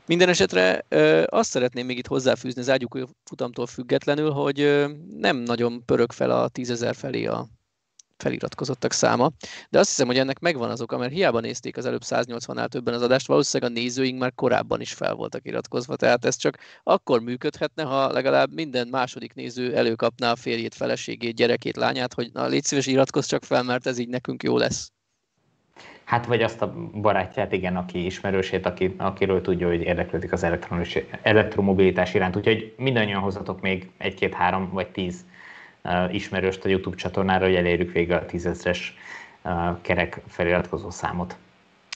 Minden esetre azt szeretném még itt hozzáfűzni az ágyuk futamtól függetlenül, hogy nem nagyon pörög fel a tízezer felé a feliratkozottak száma. De azt hiszem, hogy ennek megvan az oka, mert hiába nézték az előbb 180-nál többen az adást, valószínűleg a nézőink már korábban is fel voltak iratkozva, tehát ez csak akkor működhetne, ha legalább minden második néző előkapná a férjét, feleségét, gyerekét, lányát, hogy na légy szíves, iratkozz csak fel, mert ez így nekünk jó lesz. Hát vagy azt a barátját, igen, aki ismerősét, aki, akiről tudja, hogy érdeklődik az elektromobilitás iránt. Úgyhogy mindannyian hozatok még egy-két-három vagy tíz ismerőst a YouTube csatornára, hogy elérjük végre a tízezres kerek feliratkozó számot.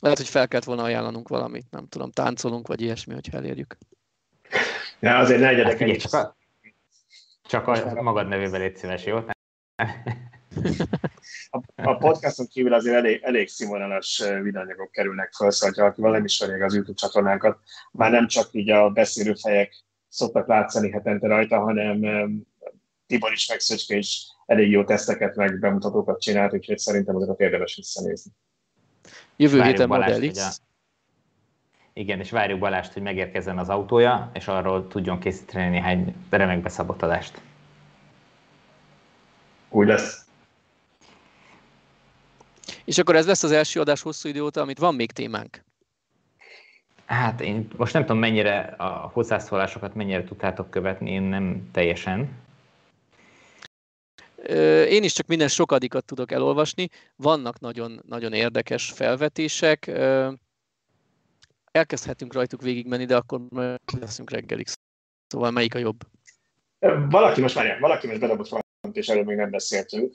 Lehet, hogy fel kellett volna ajánlanunk valamit, nem tudom, táncolunk, vagy ilyesmi, hogyha elérjük. Ja, azért ne legyenek hát, csak, a, csak a magad nevével légy szíves, jó? A, a podcaston kívül azért elég, elég színvonalas videóanyagok kerülnek föl, szóval ha akivel nem ismeri az YouTube csatornánkat, már nem csak így a beszélő fejek szoktak látszani hetente rajta, hanem Tibor is, meg Szöcske is elég jó teszteket, meg bemutatókat csinált, úgyhogy szerintem azokat érdemes visszanézni. Jövő héten Model X. Igen, és várjuk Balást, hogy megérkezzen az autója, és arról tudjon készíteni néhány remek beszabott adást. Úgy lesz. És akkor ez lesz az első adás hosszú idő óta, amit van még témánk. Hát én most nem tudom, mennyire a hozzászólásokat mennyire tudtátok követni, én nem teljesen. Én is csak minden sokadikat tudok elolvasni. Vannak nagyon, nagyon érdekes felvetések. Elkezdhetünk rajtuk végigmenni, de akkor leszünk reggelig. Szóval melyik a jobb? Valaki most várják, valaki most bedobott valamit, és erről még nem beszéltünk,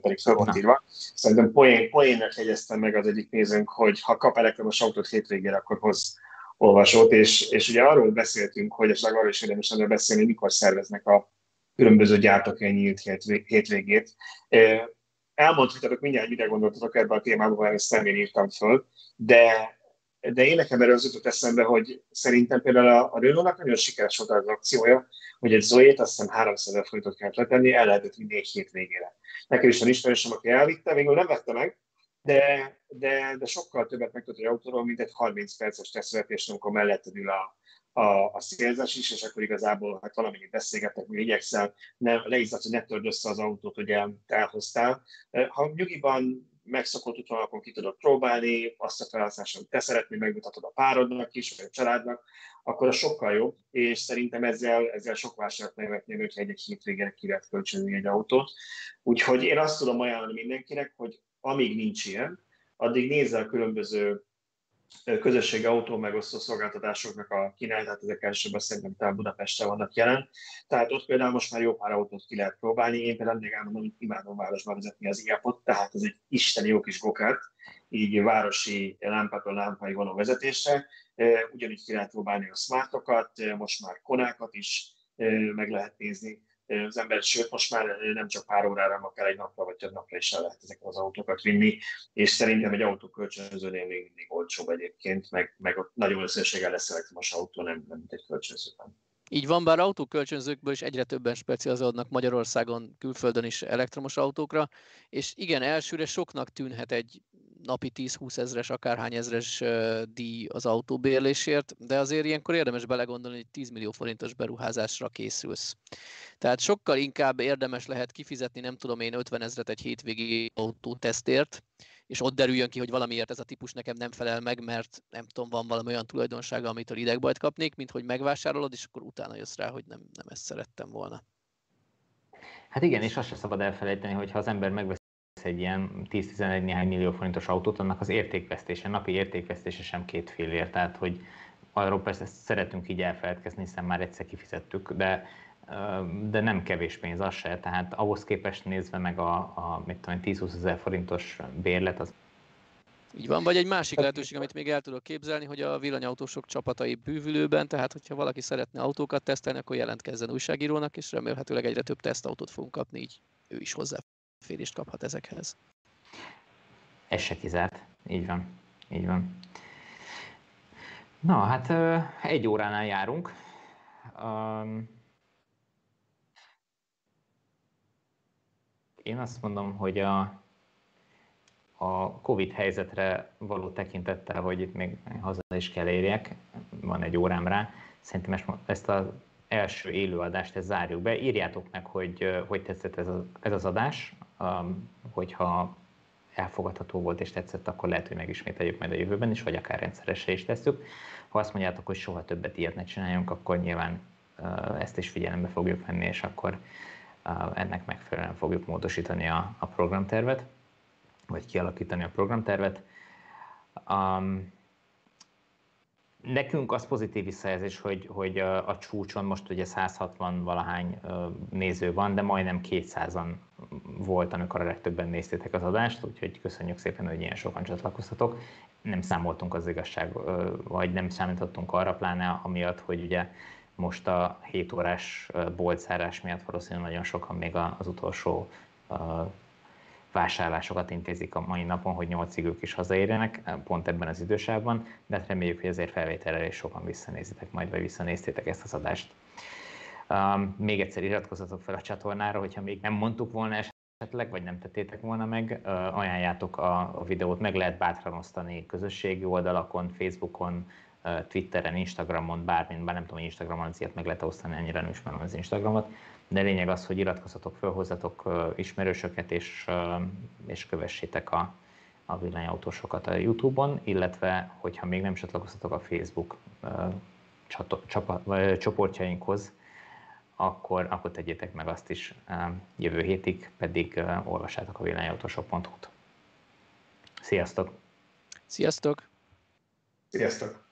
pedig fel volt írva. Szerintem poén, poénnak jegyeztem meg az egyik nézőnk, hogy ha kap elektromos autót hétvégére, akkor hoz olvasót, és, és ugye arról beszéltünk, hogy esetleg arról is érdemes lenne beszélni, mikor szerveznek a különböző gyártók egy nyílt hétvégét. Elmondhatok mindjárt, mire gondoltatok ebben a témában, mert ezt nem írtam föl, de de én nekem erről az jutott eszembe, hogy szerintem például a, a Renault-nak nagyon sikeres volt az akciója, hogy egy Zoe-t azt hiszem 300 ezer forintot kellett letenni, el lehetett vinni egy hétvégére. Nekem is van ismerősöm, aki elvitte, végül nem vette meg, de, de, de sokkal többet megtudott egy autóról, mint egy 30 perces tesztvetés, amikor melletted ül a, a, a szélzes is, és akkor igazából hát valamennyit beszélgettek, mi igyekszel, nem, leizzadsz, hogy ne törd össze az autót, hogy el, elhoztál. Ha nyugiban megszokott útvonalakon ki tudod próbálni, azt a felhasználást, amit te szeretnél, megmutatod a párodnak is, vagy a családnak, akkor a sokkal jobb, és szerintem ezzel, ezzel sok vásárt megvetném, hogyha egy-egy hétvégére ki lehet kölcsönni egy autót. Úgyhogy én azt tudom ajánlani mindenkinek, hogy amíg nincs ilyen, addig nézze a különböző közösségi autó megosztó szolgáltatásoknak a kínálatát, ezek elsőben szerintem talán Budapesten vannak jelen. Tehát ott például most már jó pár autót ki lehet próbálni. Én például még elmondom, imádom városban vezetni az iapot, tehát ez egy isteni jó kis gokert, így városi lámpától lámpai való vezetésre. Ugyanígy ki lehet próbálni a smartokat, most már konákat is meg lehet nézni az ember, sőt most már nem csak pár órára, akár egy napra vagy több napra is el lehet ezeket az autókat vinni, és szerintem egy autó kölcsönzőnél még mindig olcsóbb egyébként, meg, meg nagyon összességgel lesz elektromos autó, nem, nem mint egy kölcsönzőben. Így van, bár autókölcsönzőkből is egyre többen specializálódnak Magyarországon, külföldön is elektromos autókra, és igen, elsőre soknak tűnhet egy napi 10-20 ezres, akárhány ezres díj az autóbérlésért, de azért ilyenkor érdemes belegondolni, hogy 10 millió forintos beruházásra készülsz. Tehát sokkal inkább érdemes lehet kifizetni, nem tudom én, 50 ezret egy hétvégi autótesztért, és ott derüljön ki, hogy valamiért ez a típus nekem nem felel meg, mert nem tudom, van valami olyan tulajdonsága, amitől idegbajt kapnék, mint hogy megvásárolod, és akkor utána jössz rá, hogy nem, nem ezt szerettem volna. Hát igen, és azt sem szabad elfelejteni, hogy ha az ember megvesz egy ilyen 10-11 néhány millió forintos autót, annak az értékvesztése, napi értékvesztése sem két fél tehát hogy arról persze szeretünk így elfeledkezni, hiszen már egyszer kifizettük, de de nem kevés pénz az se, tehát ahhoz képest nézve meg a, a mit tudom, 10-20 ezer forintos bérlet az így van, vagy egy másik lehetőség, amit még el tudok képzelni, hogy a villanyautósok csapatai bűvülőben, tehát hogyha valaki szeretne autókat tesztelni, akkor jelentkezzen újságírónak, és remélhetőleg egyre több tesztautót fogunk kapni, így ő is hozzáférést kaphat ezekhez. Ez se kizárt, így van, így van. Na, hát egy óránál járunk. Én azt mondom, hogy a, a Covid helyzetre való tekintettel, hogy itt még haza is kell érjek, van egy órám rá, szerintem ezt az első élőadást ezt zárjuk be. Írjátok meg, hogy hogy tetszett ez, a, ez az adás, hogyha elfogadható volt és tetszett, akkor lehet, hogy megismételjük majd a jövőben is, vagy akár rendszeresre is tesszük. Ha azt mondjátok, hogy soha többet ilyet ne csináljunk, akkor nyilván uh, ezt is figyelembe fogjuk venni, és akkor ennek megfelelően fogjuk módosítani a, a programtervet, vagy kialakítani a programtervet. Um, nekünk az pozitív visszajelzés, hogy, hogy a, a csúcson most ugye 160 valahány néző van, de majdnem 200-an volt, amikor a legtöbben néztétek az adást, úgyhogy köszönjük szépen, hogy ilyen sokan csatlakoztatok. Nem számoltunk az igazság, vagy nem számítottunk arra, pláne amiatt, hogy ugye most a 7 órás boltszárás miatt valószínűleg nagyon sokan még az utolsó vásárlásokat intézik a mai napon, hogy 8 ők is hazaérjenek, pont ebben az idősában, de hát reméljük, hogy ezért felvételre is sokan visszanézitek majd, vagy visszanéztétek ezt az adást. Um, még egyszer iratkozzatok fel a csatornára, hogyha még nem mondtuk volna esetleg, vagy nem tettétek volna meg, uh, ajánljátok a, a videót, meg lehet bátran osztani közösségi oldalakon, Facebookon, Twitteren, Instagramon, bármin, bár nem tudom, hogy Instagramon azért meg lehet osztani, ennyire nem ismerem az Instagramot, de lényeg az, hogy iratkozzatok föl, hozzatok ismerősöket, és, és kövessétek a, a villanyautósokat a YouTube-on, illetve, hogyha még nem csatlakoztatok a Facebook csapa, csoportjainkhoz, akkor, akkor tegyétek meg azt is jövő hétig, pedig olvassátok a villanyautósok.hu-t. Sziasztok! Sziasztok! Sziasztok!